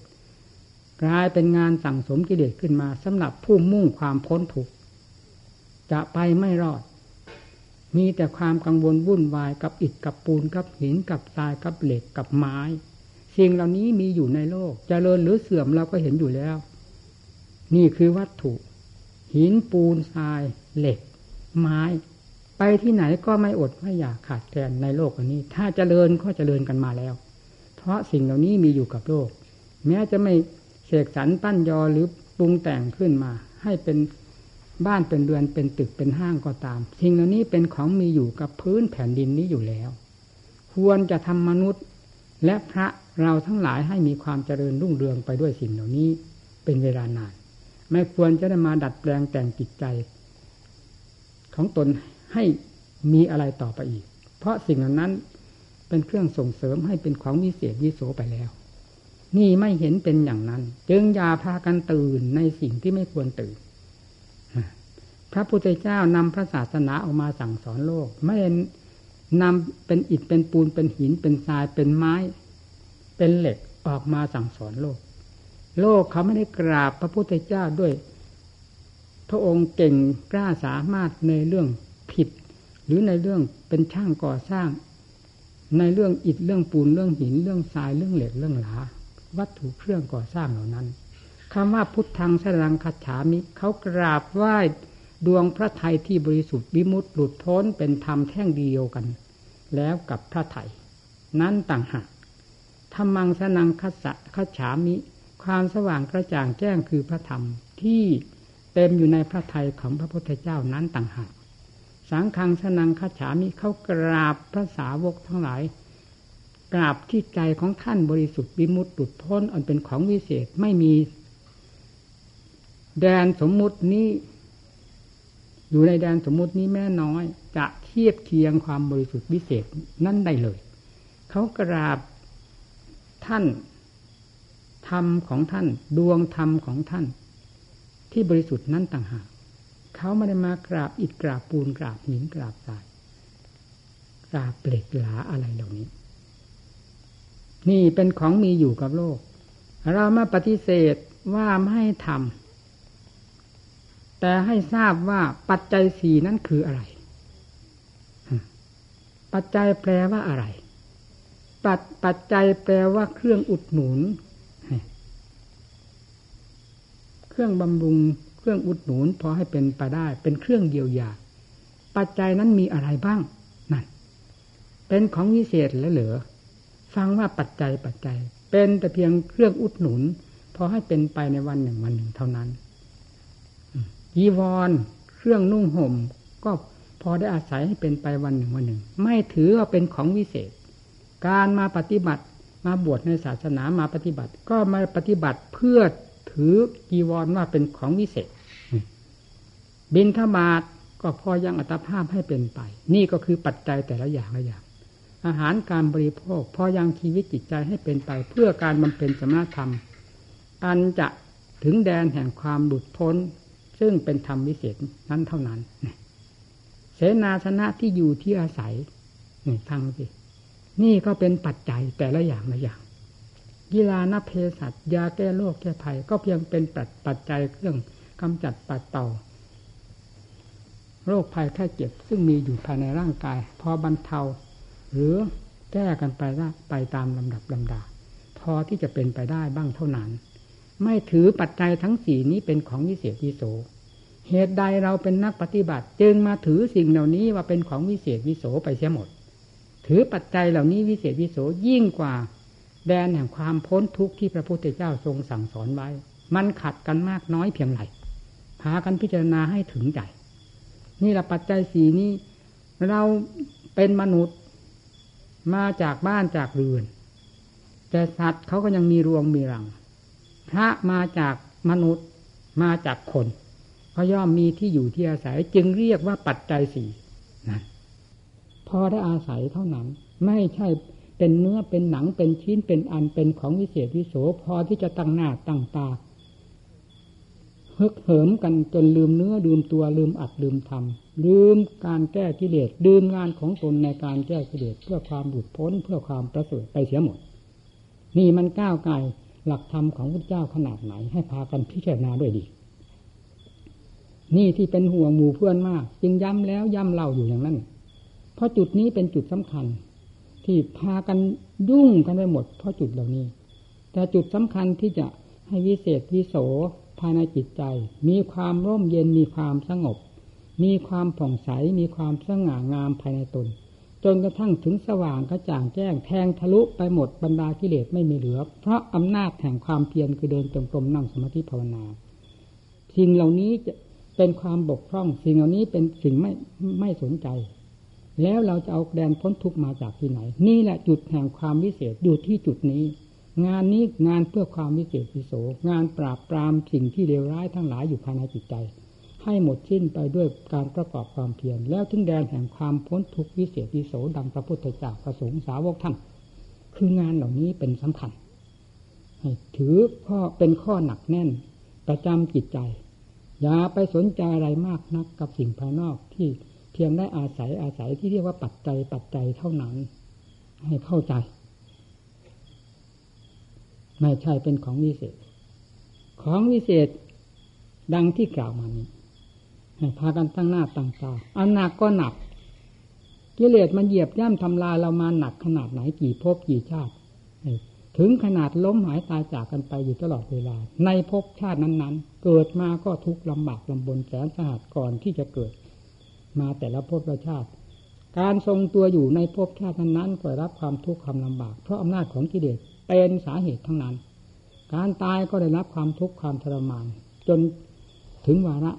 [SPEAKER 1] กลายเป็นงานสั่งสมกิเลสขึ้นมาสำหรับผู้มุ่งความพ้นทุกข์จะไปไม่รอด มีแต่ความกังวลวุ่นวายกับอิฐกับปูนกับหินกับทรายกับเหล็กกับไม้ สิ่งเหล่านี้มีอยู่ในโลกจเจริญหรือเสื่อมเราก็เห็นอยู่แล้ว นี่คือวัตถุ หินปูนทราย เหล็ก ไม้ ไปที่ไหนก็ไม่อดไม่อยากขาดแคลนในโลกอันนี้ ถ้าเจริญก็เจริญกันมาแล้ว เพราะสิ่งเหล่านี้มีอยู่กับโลก แม้จะไม่เสกสรรปั้นยอหรือปรุงแต่งขึ้นมา ให้เป็น บ้านเป็นเรือนเป็นตึกเป็นห้างก็ตามสิ่งเหล่านี้เป็นของมีอยู่กับพื้นแผ่นดินนี้อยู่แล้ว ควรจะทำมนุษย์ และพระเราทั้งหลายให้มีความเจริญรุ่งเรืองไปด้วยสิ่งเหล่านี้เป็นเวลานาน ไม่ควรจะได้มาดัดแปลงแต่งจิตใจ ของตนให้มีอะไรต่อไปอีก เพราะสิ่งเหล่านั้นเป็นเครื่องส่งเสริมให้เป็นของวิเศษวิโสไปแล้ว นี่ไม่เห็นเป็นอย่างนั้น จึงอย่าพากันตื่นในสิ่งที่ไม่ควรตื่น พระพุทธเจ้านำพระศาสนาออกมาสั่งสอนโลก ไม่นำเป็นอิฐเป็นปูนเป็นหินเป็นทรายเป็นไม้ เป็นเหล็กออกมาสั่งสอนโลก โลกเขาไม่ได้กราบพระพุทธเจ้าด้วย พระองค์เก่งกล้าสามารถในเรื่องผิด หรือในเรื่องเป็นช่างก่อสร้าง ในเรื่องอิฐเรื่องปูนเรื่องหินเรื่องทรายเรื่องเหล็กเรื่องหลาวัตถุเครื่องก่อสร้างเหล่านั้นคำว่าพุทธังสรังคัจฉามิเขากราบไหว้ ดวงพระไทยที่บริสุทธิ์วิมุตติหลุดพ้นเป็นธรรมแท่งเดียวกัน แล้วกับพระไทยนั้นต่างหากธรรมังสนังคัสคัจฉามิ ความสว่างกระจ่างแจ้งคือพระธรรมที่เต็มอยู่ในพระทัยของพระพุทธเจ้านั้นต่างหาก สังฆังสนังคัจฉามิเขากราบพระสาวกทั้งหลาย กราบที่ใจของท่านบริสุทธิ์วิมุตติหลุดพ้นอันเป็นของวิเศษไม่มี แดนสมมุตินี้ อยู่ในแดนสมมุตินี้แม่น้อย จะเทียบเคียงความบริสุทธิ์วิเศษนั่นได้เลย เขากราบท่านธรรมของท่าน ดวงธรรมของท่าน ที่บริสุทธิ์นั้นต่างหากเขาไม่ได้มากราบอิฐกราบปูนกราบหินกราบทรายกราบเปล็กหลาอะไรเหล่านี้ นี่เป็นของมีอยู่กับโลก เรามาปฏิเสธว่าไม่ให้ทำ แต่ให้ทราบว่าปัจจัยสี่นั้นคืออะไร ปัจจัยแปลว่าอะไร ปัจปัจจัยแปลว่าเครื่องอุดหนุน เครื่องบำรุง เครื่องอุดหนุนพอให้เป็นไปได้ เป็นเครื่องเยียวยา ปัจจัยนั้นมีอะไรบ้างนั่นเป็นของวิเศษแล้วเหลือฟังว่าปัจจัยปัจจัย เป็นแต่เพียงเครื่องอุดหนุนพอให้เป็นไปในวันหนึ่งวันหนึ่งเท่านั้น ยีวรเครื่องนุ่งห่ม ก็พอได้อาศัยให้เป็นไปวันหนึ่งวันหนึ่ง ไม่ถือว่าเป็นของวิเศษ การมาปฏิบัติมาบวชในศาสนามาปฏิบัติ ก็มาปฏิบัติเพื่อถือจีวรว่าเป็นของวิเศษ บินทบาทก็พอยังอัตภาพให้เป็นไป นี่ก็คือปัจจัยแต่ละอย่างละอย่าง อาหารการบริโภค พอยังชีวิตจิตใจให้เป็นไป เพื่อการบำเพ็ญสมณธรรม อันจะถึงแดนแห่งความหลุดพ้น ซึ่งเป็นธรรมวิเศษนั้นเท่านั้น เสนาสนะที่อยู่ที่อาศัยนี่ฟังสินี่ก็เป็นปัจจัยแต่ละอย่างละอย่างกีฬานเพสัตยาแก้โรคแก้ภัย ก็เพียงเป็นปัจจัยเครื่องกำจัดปัดเป่า โรคภัยแค่เจ็บ ซึ่งมีอยู่ภายในร่างกาย พอบรรเทา หรือแก้กันไปไปตามลำดับลำดา พอที่จะเป็นไปได้บ้างเท่านั้น ไม่ถือปัจจัยทั้งสี่นี้เป็นของวิเศษวิโส เหตุใดเราเป็นนักปฏิบัติ จึงมาถือสิ่งเหล่านี้ว่าเป็นของวิเศษวิโสไปเสียหมด ถือปัจจัยเหล่านี้วิเศษวิโสยิ่งกว่าแดนแห่งความพ้นทุกข์ที่พระพุทธเจ้าทรงสั่งสอนไว้ มันขัดกันมากน้อยเพียงไรพากันพิจารณาให้ถึงใจ นี่แหละปัจจัยสีนี้ เราเป็นมนุษย์มาจากบ้านจากเรือน แต่สัตว์เขาก็ยังมีรวงมีรัง พระมาจากมนุษย์มาจากคนก็ย่อมมีที่อยู่ที่อาศัยจึงเรียกว่าปัจจัยสี่นะพอได้อาศัยเท่านั้น ไม่ใช่เป็นเนื้อเป็นหนังเป็นชิ้นเป็นอันเป็นของวิเศษวิโสพอที่จะตั้งหน้าตั้งตาฮึกเหิมกันจนลืมเนื้อลืมตัวลืมอัดลืมทำลืมการแก้กิเลสลืมงานของตนในการแก้กิเลสเพื่อความบุดพ้นเพื่อความประเสริฐไปเสียหมด นี่มันก้าวไกล หลักธรรมของพระเจ้าขนาดไหน ให้พากันพิจารณาด้วยดี นี่ที่เป็นห่วงหมู่เพื่อนมาก จึงย้ำแล้วย้ำเล่าอยู่อย่างนั้น เพราะจุดนี้เป็นจุดสำคัญ ที่พากันยุ่งกันไปหมด เพราะจุดเหล่านี้ แต่จุดสำคัญที่จะให้วิเศษวิโสภายในจิตใจ มีความร่มเย็นมีความสงบ มีความผ่องใสมีความสง่างามภายในตน จนกระทั่งถึงสว่างกระจ่างแจ้งแทงทะลุไปหมดบรรดากิเลสไม่มีเหลือ เพราะอำนาจแห่งความเพียรคือเดินจงกรมนั่งสมาธิภาวนาสิ่งเหล่านี้จะเป็นความบกพร่องสิ่งเหล่านี้เป็นสิ่งไม่ไม่สนใจ แล้วเราจะเอาแดนพ้นทุกมาจากที่ไหน นี่แหละจุดแห่งความวิเศษอยู่ที่จุดนี้ งานนี้งานเพื่อความวิเศษวิโสงานปราบปรามสิ่งที่เลวร้ายทั้งหลายอยู่ภายในจิตใจ ให้หมดสิ้นไปด้วยการประกอบความเพียรแล้วถึงแดนแห่งความพ้นทุกข์วิเศษวิโสดังพระพุทธเจ้าประสงค์สาวกท่านคืองานเหล่านี้เป็นสำคัญให้ถือข้อเป็นข้อหนักแน่นประจำจิตใจ อย่าไปสนใจอะไรมากนักกับสิ่งภายนอกที่เพียงได้อาศัยอาศัยที่เรียกว่าปัจจัยปัจจัยเท่านั้น ให้เข้าใจ ไม่ใช่เป็นของวิเศษ ของวิเศษดังที่กล่าวมานี้ พากันตั้งหน้าตั้งตาอันหนักก็หนักกิเลสมันเหยียบย่ำทำลายเรามาหนักขนาดไหนกี่ภพกี่ชาติถึงขนาดล้มหายตายจากกันไปอยู่ตลอดเวลา ในภพชาตินั้นๆ เกิดมาก็ทุกข์ลำบากลำบนแสนสหัสก่อนที่จะเกิด มาแต่ละภพละชาติ การทรงตัวอยู่ในภพชาตินั้นๆก็รับความทุกข์ความลำบาก เพราะอำนาจของกิเลสเป็นสาเหตุทั้งนั้น การตายก็ได้รับความทุกข์ความทรมาน จนถึงวาระ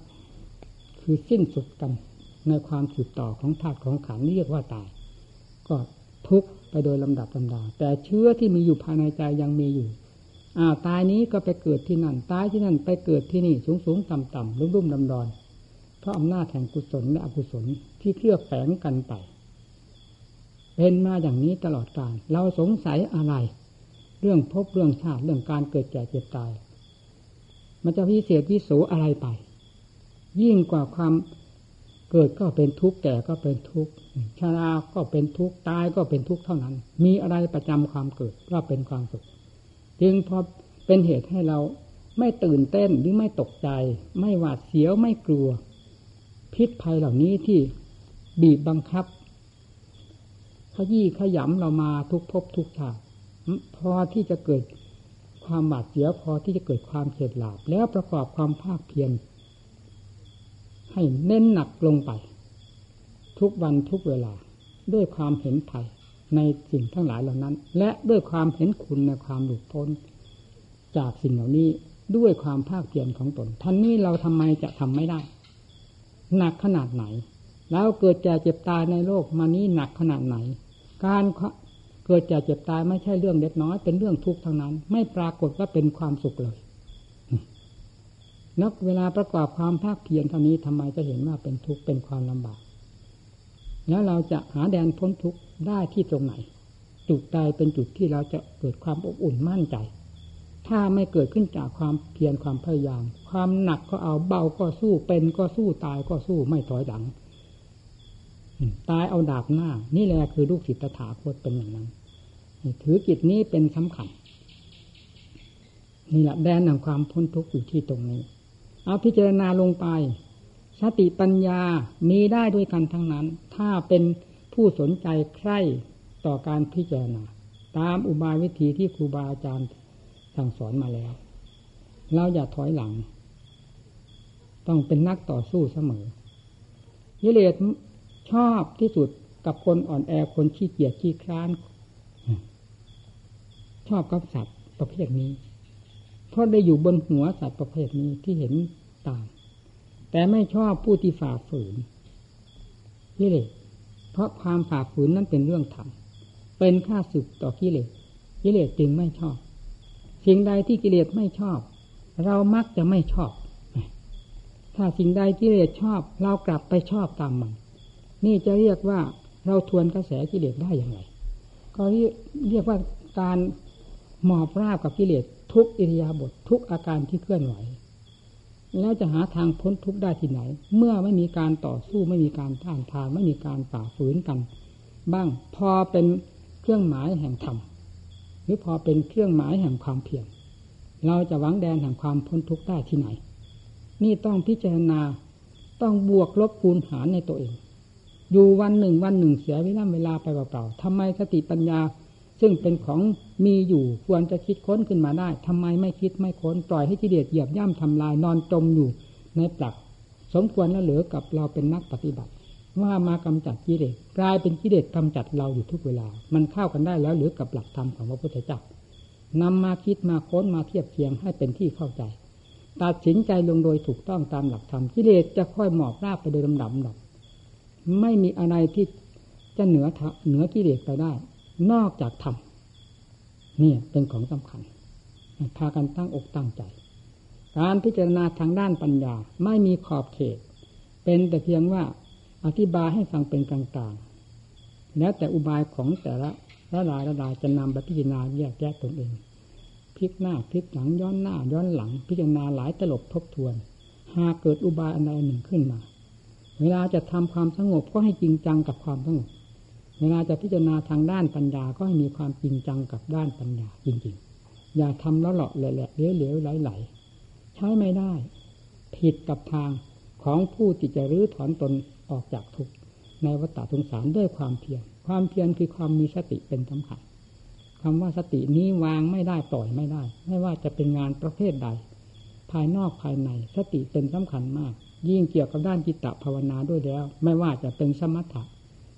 [SPEAKER 1] คือสิ้นสุดกันในความสืบต่อของธาตุของขันเรียกว่าตาย ก็ทุกไปโดยลำดับลำดา แต่เชื้อที่มีอยู่ภายในใจยังมีอยู่อ่าตายนี้ก็ไปเกิดที่นั่น ตายที่นั่นไปเกิดที่นี่สูงสูงต่ำต่ำรุ่มรุ่มดำดอนเพราะอำนาจแห่งกุศลและอกุศลที่เคลือบแฝงกันไป เป็นมาอย่างนี้ตลอดกาลเราสงสัยอะไร เรื่องพบเรื่องชาติเรื่องการเกิดแก่เจ็บตาย มันจะพิเศษวิโสอะไรไป ยิ่งกว่าความเกิดก็เป็นทุกข์แก่ก็เป็นทุกข์ชราก็เป็นทุกข์ตายก็เป็นทุกข์เท่านั้น มีอะไรประจำความเกิดว่าเป็นความสุข จึงพอเป็นเหตุให้เราไม่ตื่นเต้นหรือไม่ตกใจ ไม่หวาดเสียวไม่กลัว พิษภัยเหล่านี้ที่บีบบังคับขยี้ขยำเรามาทุกภพทุกชาติพอที่จะเกิดความบาดเสียวพอที่จะเกิดความเฉดหลาบแล้วประกอบความภาคเพียร ให้เน้นหนักลงไป ทุกวันทุกเวลา ด้วยความเห็นภัยในสิ่งทั้งหลายเหล่านั้น และด้วยความเห็นคุณในความหลุดพ้น จากสิ่งเหล่านี้ด้วยความภาคเพียรของตนท่านนี้เราทำไมจะทำไม่ได้ หนักขนาดไหน แล้วเกิดแก่เจ็บตายในโลกมานี้หนักขนาดไหน การเกิดจากเจ็บตายไม่ใช่เรื่องเล็กน้อยเป็นเรื่องทุกข์ทั้งนั้น ไม่ปรากฏว่าเป็นความสุขเลย นักเวลาประกอบความภาคเพียรเท่านี้ทำไมจะเห็นว่าเป็นทุกข์เป็นความลำบาก แล้วเราจะหาแดนพ้นทุกข์ได้ที่ตรงไหน จุดใดเป็นจุดที่เราจะเกิดความอบอุ่นมั่นใจ ถ้าไม่เกิดขึ้นจากความเพียรความพยายาม ความหนักก็เอาเบาก็สู้เป็นก็สู้ตายก็สู้ไม่ถอยหลังตายเอาดาบหน้า นี่แหละคือลูกศิษย์ตถาคตเป็นอย่างนั้นถือกิจนี้เป็นสำคัญนี่แหละแดนแห่งความพ้นทุกข์อยู่ที่ตรงนี้ เอาพิจารณาลงไป สติปัญญามีได้ด้วยกันทั้งนั้น ถ้าเป็นผู้สนใจใคร่ต่อการพิจารณา ตามอุบายวิธีที่ครูบาอาจารย์สั่งสอนมาแล้ว เราอย่าถอยหลัง ต้องเป็นนักต่อสู้เสมอยิเลสชอบที่สุดกับคนอ่อนแอคนขี้เกียจขี้คร้าน ชอบกับสัตว์ประเภทนี้ ราะได้อยู่บนหัวสัตว์ประเภทนี้ที่เห็นต่าง แต่ไม่ชอบผู้ที่ฝ่าฝืนกิเลสเพราะความฝ่าฝืนนั้นเป็นเรื่องธรรมเป็นค่าสึกต่อกิเลสกิเลสจึงไม่ชอบสิ่งใดที่กิเลสไม่ชอบ เรามักจะไม่ชอบ ถ้าสิ่งใดกิเลสชอบ เรากลับไปชอบตามมัน นี่จะเรียกว่าเราทวนกระแสกิเลสได้อย่างไร ก็เรียกว่าการหมอบราบกับกิเลส ทุกอิริยาบถททุกอาการที่เคลื่อนไหว แล้วจะหาทางพ้นทุกได้ที่ไหน เมื่อไม่มีการต่อสู้ไม่มีการต้านทานไม่มีการฝ่าฝืนกัน บ้างพอเป็นเครื่องหมายแห่งธรรมหรือพอเป็นเครื่องหมายแห่งความเพียรเราจะหวังแดนแห่งความพ้นทุกข์ได้ที่ไหน นี่ต้องพิจารณาต้องบวกลบคูณหารในตัวเอง อยู่วันหนึ่งวันหนึ่งเสียเวลาเวลาไปเปล่าๆทำไมสติปัญญา ซึ่งเป็นของมีอยู่ควรจะคิดค้นขึ้นมาได้ทำไมไม่คิดไม่ค้น ปล่อยให้กิเลสเหยียบย่ำทำลายนอนจมอยู่ในปลัก สมควรแล้วเหลือกับเราเป็นนักปฏิบัติ ว่ามากำจัดกิเลสกลายเป็นกิเลสกำจัดเราอยู่ทุกเวลา มันเข้ากันได้แล้วหรือกับหลักธรรมของพระพุทธเจ้านำมาคิดมาค้นมาเทียบเทียงให้เป็นที่เข้าใจตัดสินใจลงโดยถูกต้องตามหลักธรรมกิเลสจะค่อยหมอบราบไปโดยลำดับลำดับไม่มีอะไรที่จะเหนือเหนือกิเลสไปได้ นอกจากธรรมนี่เป็นของสำคัญพากันตั้งอกตั้งใจ การพิจารณาทางด้านปัญญาไม่มีขอบเขต เป็นแต่เพียงว่าอธิบายให้ฟังเป็นกลางๆ แล้วแต่อุบายของแต่ละละลายละลายจะนำไปพิจารณาแยกแยะตนเองพลิกหน้าพลิกหลังย้อนหน้าย้อนหลัง พิจารณาหลายตลบทบทวน หากเกิดอุบายอันใดหนึ่งขึ้นมา เวลาจะทำความสงบก็ให้จริงจังกับความสงบ เวลาจะพิจารณาทางด้านปัญญาก็ให้มีความจริงจังกับด้านปัญญาจริงๆ อย่าทำแล้วหลาะแหละเลี้ยวเหลวไหลๆใช้ไม่ได้ ผิดกับทางของผู้ที่จะรื้อถอนตนออกจากทุกข์ในวัฏสงสารด้วยความเพียรความเพียรคือความมีสติเป็นสำคัญคำว่าสตินี้วางไม่ได้ปล่อยไม่ได้ ไม่ว่าจะเป็นงานประเภทใด ภายนอกภายในสติเป็นสำคัญมาก ยิ่งเกี่ยวกับด้านจิตตภาวนาด้วยแล้ว ไม่ว่าจะเป็นสมถะ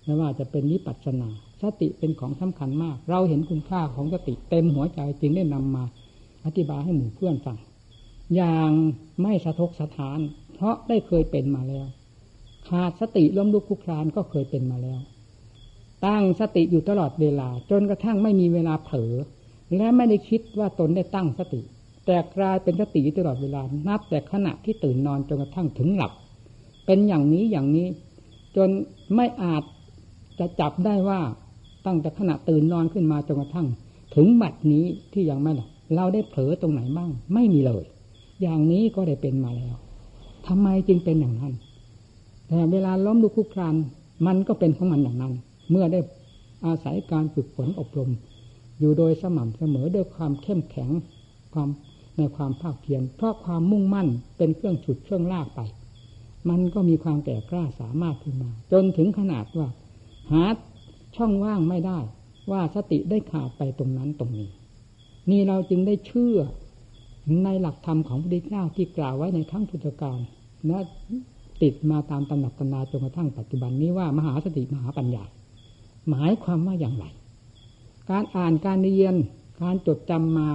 [SPEAKER 1] ไม่ว่าจะเป็นนิปัสนา สติเป็นของสำคัญมาก เราเห็นคุณค่าของสติเต็มหัวใจจึงได้นำมา อธิบายให้หมู่เพื่อนฟังอย่างไม่สะทกสะทาน เพราะได้เคยเป็นมาแล้ว ขาดสติล้มลุกคุกคลานก็เคยเป็นมาแล้ว ตั้งสติอยู่ตลอดเวลา จนกระทั่งไม่มีเวลาเผลอและไม่ได้คิดว่าตนได้ตั้งสติ แต่กลายเป็นสติตลอดเวลานับแต่ขณะที่ตื่นนอนจนกระทั่งถึงหลับ เป็นอย่างนี้อย่างนี้ จนไม่อาจ จะจับได้ว่าตั้งแต่ขณะตื่นนอนขึ้นมาจนกระทั่ง ถึงบัดนี้ที่ยังไม่หลับเราได้เผลอตรงไหนบ้าง ไม่มีเลย อย่างนี้ก็ได้เป็นมาแล้วทำไมจึงเป็นอย่างนั้น แต่เวลาล้มลุกคุกคลานมันก็เป็นของมันอย่างนั้น เมื่อได้อาศัยการฝึกฝนอบรม อยู่โดยสม่ำเสมอด้วยความเข้มแข็งความในความภาคเพียรเพราะความมุ่งมั่นเป็นเครื่องฉุดเครื่องลากไป มันก็มีความแก่กล้าสามารถขึ้นมา จนถึงขนาดว่า หาช่องว่างไม่ได้ ว่าสติได้ขาดไปตรงนั้นตรงนี้ นี่เราจึงได้เชื่อในหลักธรรมของพระพุทธเจ้าที่กล่าวไว้ในทั้งพุทธการและติดมาตามตำหนักตำนาจนกระทั่งปัจจุบันนี้ว่ามหาสติมหาปัญญา หมายความว่าอย่างไร การอ่านการเรียน การจดจำมา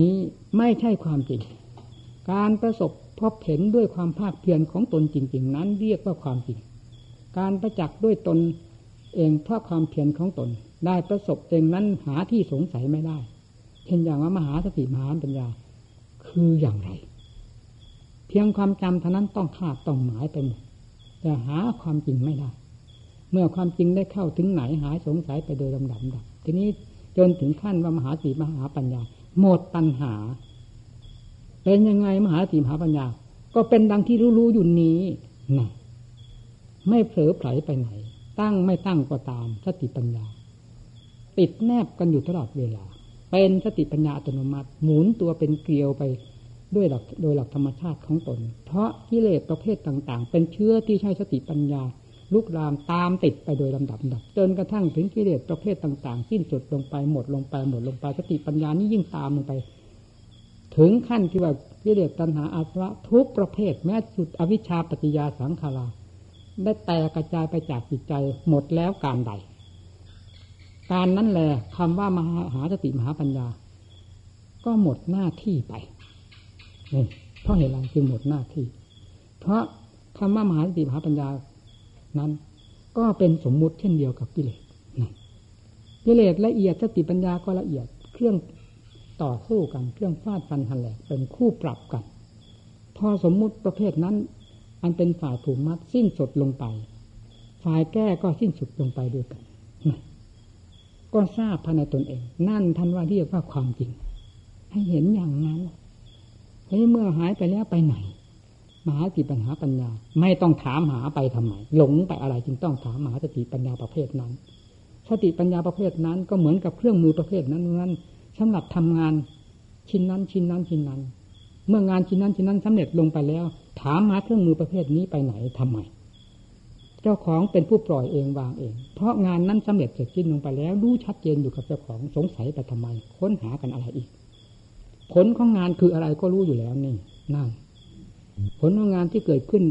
[SPEAKER 1] นี้ไม่ใช่ความจริง การประสบพบเห็นด้วยความภาคเพียรของตนจริง ๆ นั้นเรียกว่าความจริง การประจักษ์ด้วยตนเองเพราะความเพียรของตน ได้ประสบเองนั้นหาที่สงสัยไม่ได้ เช่นอย่างว่ามหาสติมหาปัญญา คืออย่างไร เพียงความจำเท่านั้นต้องคาดต้องหมายไปหมดแต่หาความจริงไม่ได้ เมื่อความจริงได้เข้าถึงไหนหายสงสัยไปโดยลำดับดับทีนี้จนถึงขั้นว่ามหาสติมหาปัญญา หมดปัญหา เป็นยังไงมหาสติมหาปัญญา ก็เป็นดังที่รู้ๆอยู่นี้นะ ไม่เผลอไผลไปไหน ตั้งไม่ตั้งก็ตามสติปัญญา ติดแนบกันอยู่ตลอดเวลา เป็นสติปัญญาอัตโนมัติ หมุนตัวเป็นเกลียวไปด้วยหลักโดยหลักธรรมชาติของตน เพราะกิเลสประเภทต่าง ๆ เป็นเชื้อที่ใช้สติปัญญาลุกลามตามติดไปโดยลำดับดับจนกระทั่งถึงกิเลสประเภทต่างๆสิ้นสุดลงไปหมดลงไปหมดลงไปสติปัญญานี้ยิ่งตามลงไป ถึงขั้นที่ว่ากิเลสตัณหาอาสวะทุกประเภทแม้สุดอวิชชาปฏิยาสังขารา ได้แตกกระจายไปจากจิตใจหมดแล้วการใด การนั้นแหละคำว่ามหาสติมหาปัญญา ก็หมดหน้าที่ไปนี่เพราะเหตุไรจึงหมดหน้าที่ เพราะคำว่ามหาสติมหาปัญญานั้น ก็เป็นสมมุติเช่นเดียวกับกิเลสกิเลสละเอียดสติปัญญาก็ละเอียดเครื่องต่อสู้กันเครื่องฟาดฟันหันแหลกเป็นคู่ปรับกัน พอสมมุติประเภทนั้น อันเป็นฝ่ายผูกมัดสิ้นสุดลงไป ฝ่ายแก้ก็สิ้นสุดลงไปด้วยกัน ก็ทราบภายในตนเอง นั่นท่านว่าเรียกว่าความจริง ให้เห็นอย่างนั้นทีนี้เมื่อหายไปแล้วไปไหน มหาสติปัญหาปัญญา ไม่ต้องถามหาไปทำไม หลงไปอะไรจึงต้องถามมหาสติปัญญาประเภทนั้น สติปัญญาประเภทนั้นก็เหมือนกับเครื่องมือประเภทนั้นนั้นสำหรับทำงานชิ้นนั้นชิ้นนั้นชิ้นนั้น เมื่องานชิ้นนั้นชิ้นนั้นสำเร็จลงไปแล้ว ถามหาเครื่องมือประเภทนี้ไปไหนทำไมเจ้าของเป็นผู้ปล่อยเองวางเอง เพราะงานนั้นสำเร็จเสร็จสิ้นลงไปแล้วรู้ชัดเจนอยู่กับเจ้าของสงสัยไปทำไม ค้นหากันอะไรอีก ผลของงานคืออะไรก็รู้อยู่แล้วนี่นั่นผลของงานที่เกิดขึ้น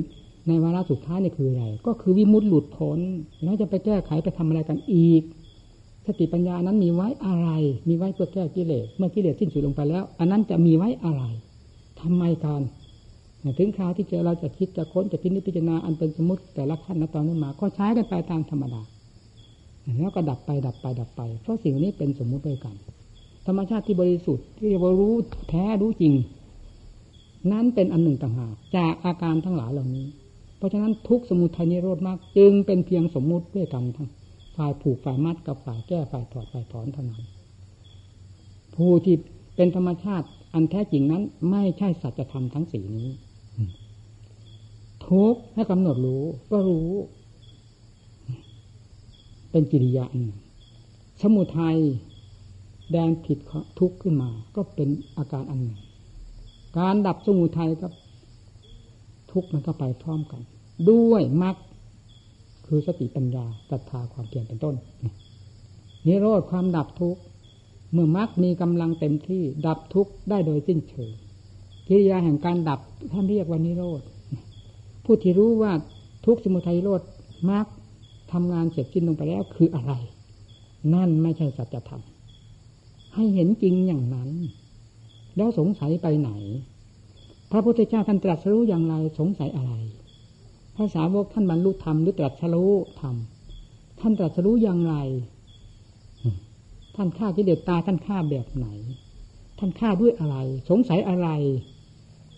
[SPEAKER 1] ในวาระสุดท้ายนี่คืออะไร ก็คือวิมุตติหลุดพ้นแล้วจะไปแก้ไขไปทำอะไรกันอีก สติปัญญานั้นมีไว้อะไร มีไว้เพื่อแก้กิเลส เมื่อกิเลสสิ้นสุดลงไปแล้ว อันนั้นจะมีไว้อะไร ทำไมการถึงคราวที่เจอเราจะคิดจะค้นจะพิจิจารณาอันเป็นสมมติแต่ละขั้นตอนนี้มา ก็ใช้กันไปตามธรรมดาแล้วก็ดับไปดับไปดับไป เพราะสิ่งนี้เป็นสมมุติด้วยกัน ธรรมชาติที่บริสุทธิ์ที่เรียกว่ารู้แท้รู้จริง นั้นเป็นอันหนึ่งต่างหากจากอาการทั้งหลายเหล่านี้ เพราะฉะนั้นทุกสมุทัยนิโรธมาก จึงเป็นเพียงสมมุติด้วยกันทั้งฝ่ายผูกฝ่ายมัดกับฝ่ายแก้ฝ่ายถอดฝ่ายถอนเท่านั้นผู้ที่เป็นธรรมชาติ อันแท้จริงนั้นไม่ใช่สัจธรรมทั้งสี่นี้ ทุกให้กำหนดรู้ ก็รู้ เป็นกิริยาสมุทัยแดงผิดทุกข์ขึ้นมา ก็เป็นอาการอันหนึ่ง การดับสมุทัยกับ ทุกข์มันก็ไปพร้อมกัน ด้วยมรรคคือสติปัญญาศรัทธาความเพียรเป็นต้นนิโรธความดับทุกข์ เมื่อมรรคมีกำลังเต็มที่ ดับทุกข์ได้โดยสิ้นเชิงกิริยาแห่งการดับท่านเรียกว่านิโรธผู้ที่รู้ว่าทุกสมุทัยโรธมรรคทำงานเสร็จสิ้นลงไปแล้วคืออะไร นั่นไม่ใช่สัจธรรม ให้เห็นจริงอย่างนั้น แล้วสงสัยไปไหน พระพุทธเจ้าท่านตรัสรู้อย่างไรสงสัยอะไรภาษาวกท่านบรรลุธรรมหรือตรัสรู้ธรรมท่านตรัสรู้อย่างไร ท่านฆ่ากิเลสตาท่านฆ่าแบบไหน ท่านฆ่าด้วยอะไร สงสัยอะไร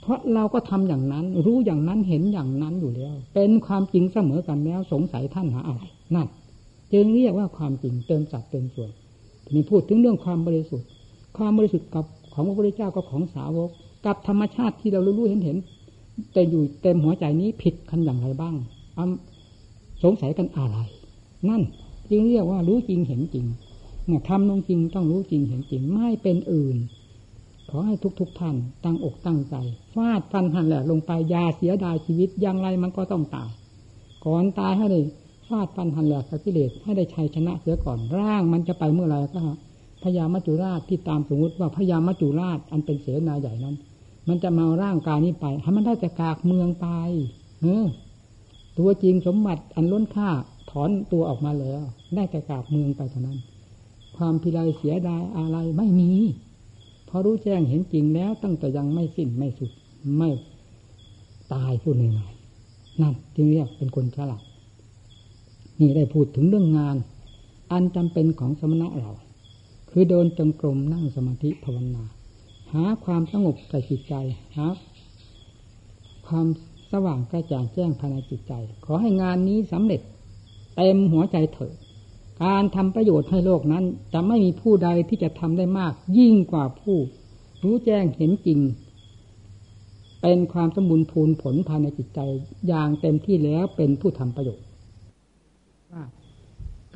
[SPEAKER 1] เพราะเราก็ทำอย่างนั้น รู้อย่างนั้นเห็นอย่างนั้นอยู่แล้ว เป็นความจริงเสมอกันแล้ว สงสัยท่านหาอะไรนั่นจึงเรียกว่าความจริงเติมสัดเต็มส่วนนี่พูดถึงเรื่องความบริสุทธิ์ ความบริสุทธิ์กับของพระพุทธเจ้ากับของสาวก กับธรรมชาติที่เรารู้เห็นเห็นแต่อยู่เต็มหัวใจนี้ผิดกันอย่างไรบ้างสงสัยกันอะไร นั่นจึงเรียกว่ารู้จริงเห็นจริง เมื่อทำลงจริงต้องรู้จริงเห็นจริงไม่เป็นอื่น ขอให้ทุกๆทท่านตั้งอกตั้งใจฟาดฟันหันแหละลงไปยาเสียดายชีวิตอย่างไรมันก็ต้องตายก่อนตายให้เลยฟาดฟันหันแหลกกิเลสให้ได้ชัยชนะเสียก่อนร่างมันจะไปเมื่อไรก็พญามัจจุราชที่ตามสมมติว่าพญามัจจุราชอันเป็นเสนาใหญ่นั้น มันจะมาร่างกายนี้ไปให้มันได้แต่กากเมืองไปเออตัวจริงสมบัติอันล้นค่าถอนตัวออกมาแล้ว ได้แต่กากเมืองไปเท่านั้น ความพิไรเสียดายอะไรไม่มีพอรู้แจ้งเห็นจริงแล้ว ตั้งแต่ยังไม่สิ้นไม่สุดไม่ตายพูดง่ายๆนั่นจึงเรียกเป็นคนฉลาดนี่ได้พูดถึงเรื่องงาน อันจำเป็นของสมณะเรา คือเดินจงกรมนั่งสมาธิภาวนา หาความสงบใส่จิตใจหาความสว่างกระจ่างแจ้งภายในจิตใจ ขอให้งานนี้สำเร็จ เต็มหัวใจเถิด การทำประโยชน์ให้โลกนั้น จะไม่มีผู้ใดที่จะทำได้มาก ยิ่งกว่าผู้ รู้แจ้งเห็นจริง เป็นความสมบูรณ์พูนผลภายในจิตใจอย่างเต็มที่แล้วเป็นผู้ทำประโยชน์ว่า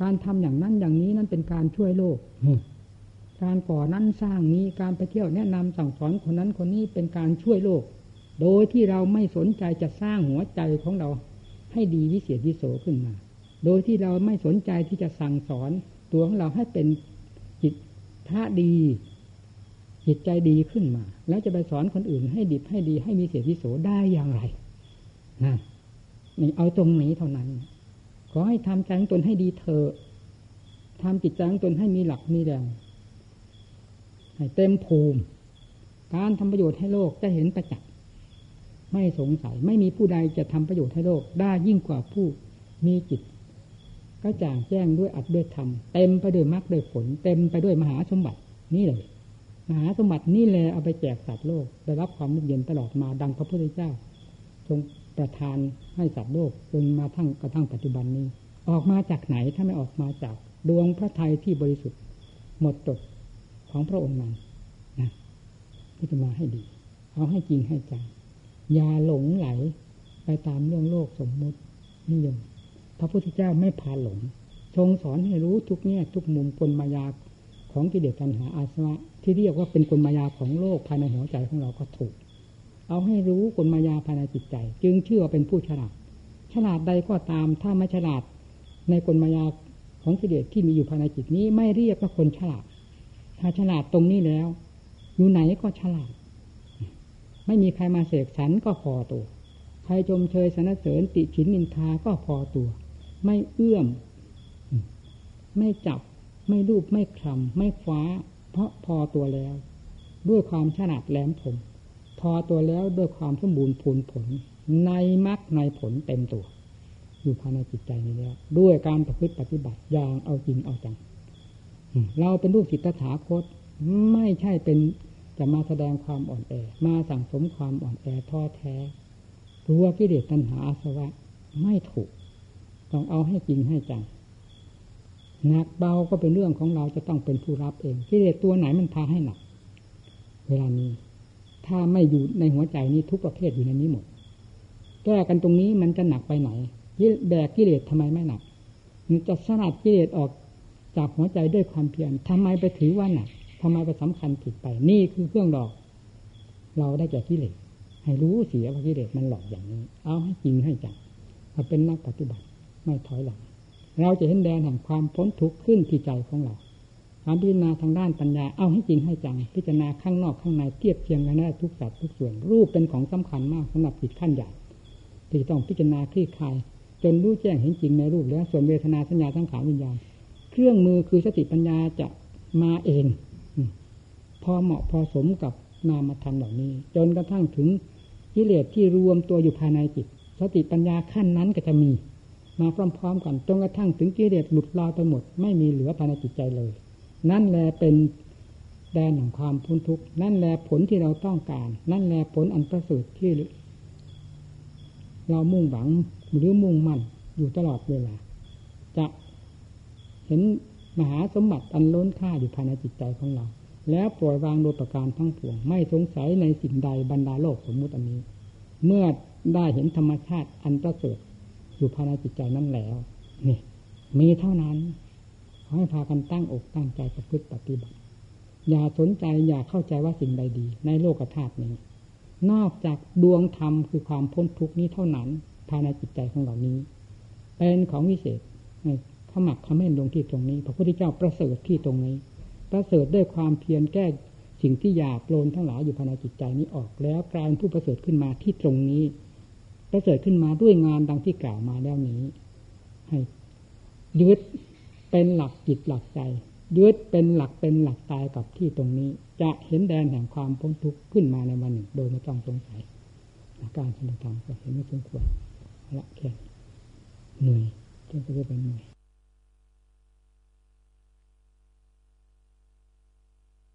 [SPEAKER 1] การทำอย่างนั้นอย่างนี้นั้นเป็นการช่วยโลกการก่อนั้นสร้างนี้การไปเที่ยวแนะนำสั่งสอนคนนั้นคนนี้เป็นการช่วยโลก โดยที่เราไม่สนใจจะสร้างหัวใจของเราให้ดีวิเศษวิโสขึ้นมา โดยที่เราไม่สนใจที่จะสั่งสอนตัวของเราให้เป็นจิตท่าดี จิตใจดีขึ้นมา แล้วจะไปสอนคนอื่น ให้ดีให้ดี ให้มีเสียวิโสได้อย่างไรนะนี่เอาตรงนี้เท่านั้น ขอให้ทำใจของตนให้ดีเถอะทำจิตใจของตนให้มีหลักมีแรงให้เต็มภูมิ การทำประโยชน์ให้โลกจะเห็นประจักษ์ไม่สงสัย ไม่มีผู้ใดจะทำประโยชน์ให้โลกได้ยิ่งกว่าผู้มีจิต ก็จ่างแจ้งด้วยอัดด้วยธรรมเต็มไปด้วยมรรคด้วยผล เต็มไปด้วยมหาสมบัตินี่เลยมหาสมบัตินี่แหละเอาไปแจกสัตว์โลกได้รับความมุ่งเย็นตลอดมาดังพระพุทธเจ้า ทรงประทานให้สัตว์โลกจนมาทั้งกระทั่งปัจจุบันนี้ ออกมาจากไหนถ้าไม่ออกมาจากดวงพระทัยที่บริสุทธิ์ หมดจดของพระองค์นั้นนะที่จะมาให้ดี เอาให้จริงให้จังอย่าหลงไหลไปตามเรื่องโลกสมมุตินิยม ระพุทธเจ้าไม่พาหลง ทรงสอนให้รู้ทุกแง่ทุกมุมกลมายาของกิเลสตัณหาอาสวะ ที่เรียกว่าเป็นกลมายาของโลกภายในหัวใจของเราก็ถูก เอาให้รู้กลมายาภายในจิตใจ จึงเชื่อเป็นผู้ฉลาด ฉลาดใดก็ตามถ้าไม่ฉลาดในกลมายาของกิเลสที่มีอยู่ภายในจิตนี้ไม่เรียกว่าคนฉลาด ถ้าฉลาดตรงนี้แล้ว อยู่ไหนก็ฉลาด ไม่มีใครมาเสกสรรก็พอตัว ใครชมเชยสนเสริญติฉินนินทาก็พอตัว ไม่เอื้อม ไม่จับ ไม่รูปไม่คลำไม่คว้า เพราะพอตัวแล้ว ด้วยความฉลาดแหลมคมพอตัวแล้วด้วยความสมบูรณ์ผลผล ในมรรคในผลเต็มตัว อยู่ภายในจิตใจนี้แล้ว ด้วยการประพฤติปฏิบัติอย่างเอาจริงเอาจังเราเป็นลูกศิษย์ตถาคต ไม่ใช่เป็นจะมาแสดงความอ่อนแอ มาสั่งสมความอ่อนแอท้อแท้ รู้ว่ากิเลสตัณหาอาสวะไม่ถูก ต้องเอาให้จริงให้จังหนักเบาก็เป็นเรื่องของเราจะต้องเป็นผู้รับเองกิเลสตัวไหนมันพาให้หนัก เวลานี้ ถ้าไม่อยู่ในหัวใจนี้ทุกประเภทอยู่ในนี้หมดแก้กันตรงนี้มันจะหนักไปไหนแบกกิเลสทำไมไม่หนักมันจะสลัดกิเลสออกจากหัวใจด้วยความเพียรทำไมไปถือว่าหนักทำไมไปสำคัญผิดไป นี่คือเครื่องดอก เราได้แก่กิเลสให้รู้เสียว่ากิเลสมันหลอกอย่างนี้ เอาให้จริงให้จังมาเป็นนักปฏิบัติ ไม่ถอยหลัง เราจะเห็นแดนแห่งความพ้นทุกข์ขึ้นที่ใจของเราการพิจารณาทางด้านปัญญาเอาให้จริงให้จัง พิจารณาข้างนอกข้างในเทียบเทียงกันได้ทุกสัดทุกส่วน รูปเป็นของสำคัญมากสำหรับจิตขั้นใหญ่ที่ต้องพิจารณาคลี่คลายจนรู้แจ้งเห็นจริงในรูปแล้วส่วนเวทนาสัญญาทั้งขาวิญญาณ เครื่องมือคือสติปัญญาจะมาเอง พอเหมาะพอสมกับนามธรรมเหล่านี้ จนกระทั่งถึงกิเลสที่รวมตัวอยู่ภายในจิต สติปัญญาขั้นนั้นก็จะมี มาพร้อมๆกันจนกระทั่งถึงกิเลสหลุดลอยไปหมด ไม่มีเหลือภายในจิตใจเลย นั่นแหละเป็นแดนแห่งความพ้นทุกข์นั่นแหละผลที่เราต้องการ นั่นแหละผลอันประเสริฐที่ เรามุ่งหวังหรือมุ่งมั่นอยู่ตลอดเวลา จะเห็นมหาสมบัติอันล้นค่าอยู่ภายในจิตใจของเรา แล้วปล่อยวางโดยประการทั้งปวง ไม่สงสัยในสิ่งใดบรรดาโลกสมมุติอันนี้ เมื่อได้เห็นธรรมชาติอันประเสริฐ อยู่ภายในจิตใจนั้นแล้วนี่มีเท่านั้นขอให้พากันตั้งอกตั้งใจประพฤติปฏิบัติ อย่าสนใจอย่าเข้าใจว่าสิ่งใดดี ในโลกธาตุนี้ นอกจากดวงธรรมคือความพ้นทุกนี้เท่านั้น ภายในจิตใจของเรานี้ เป็นของวิเศษขมักขม้นลงที่ตรงนี้ พระพุทธเจ้าประเสริฐที่ตรงนี้ ประเสริฐด้วยความเพียรแก้สิ่งที่หยาบโลนทั้งหลายอยู่ภายในจิตใจนี้ออก แล้วกลายเป็นผู้ประเสริฐขึ้นมาที่ตรงนี้ ประเสริฐขึ้นมาด้วยงานดังที่กล่าวมาแล้วนี้ ให้ยึดเป็นหลักจิตหลักใจยึดเป็นหลักเป็นหลักตายกับที่ตรงนี้ จะเห็นแดนแห่งความพ้นทุกข์ขึ้นมาในวันหนึ่ง โดยไม่ต้องสงสัยการสมธรรมก็เห็นไม่สมควรละแค่เหนื่อยจนจะเป็นเหนื่อย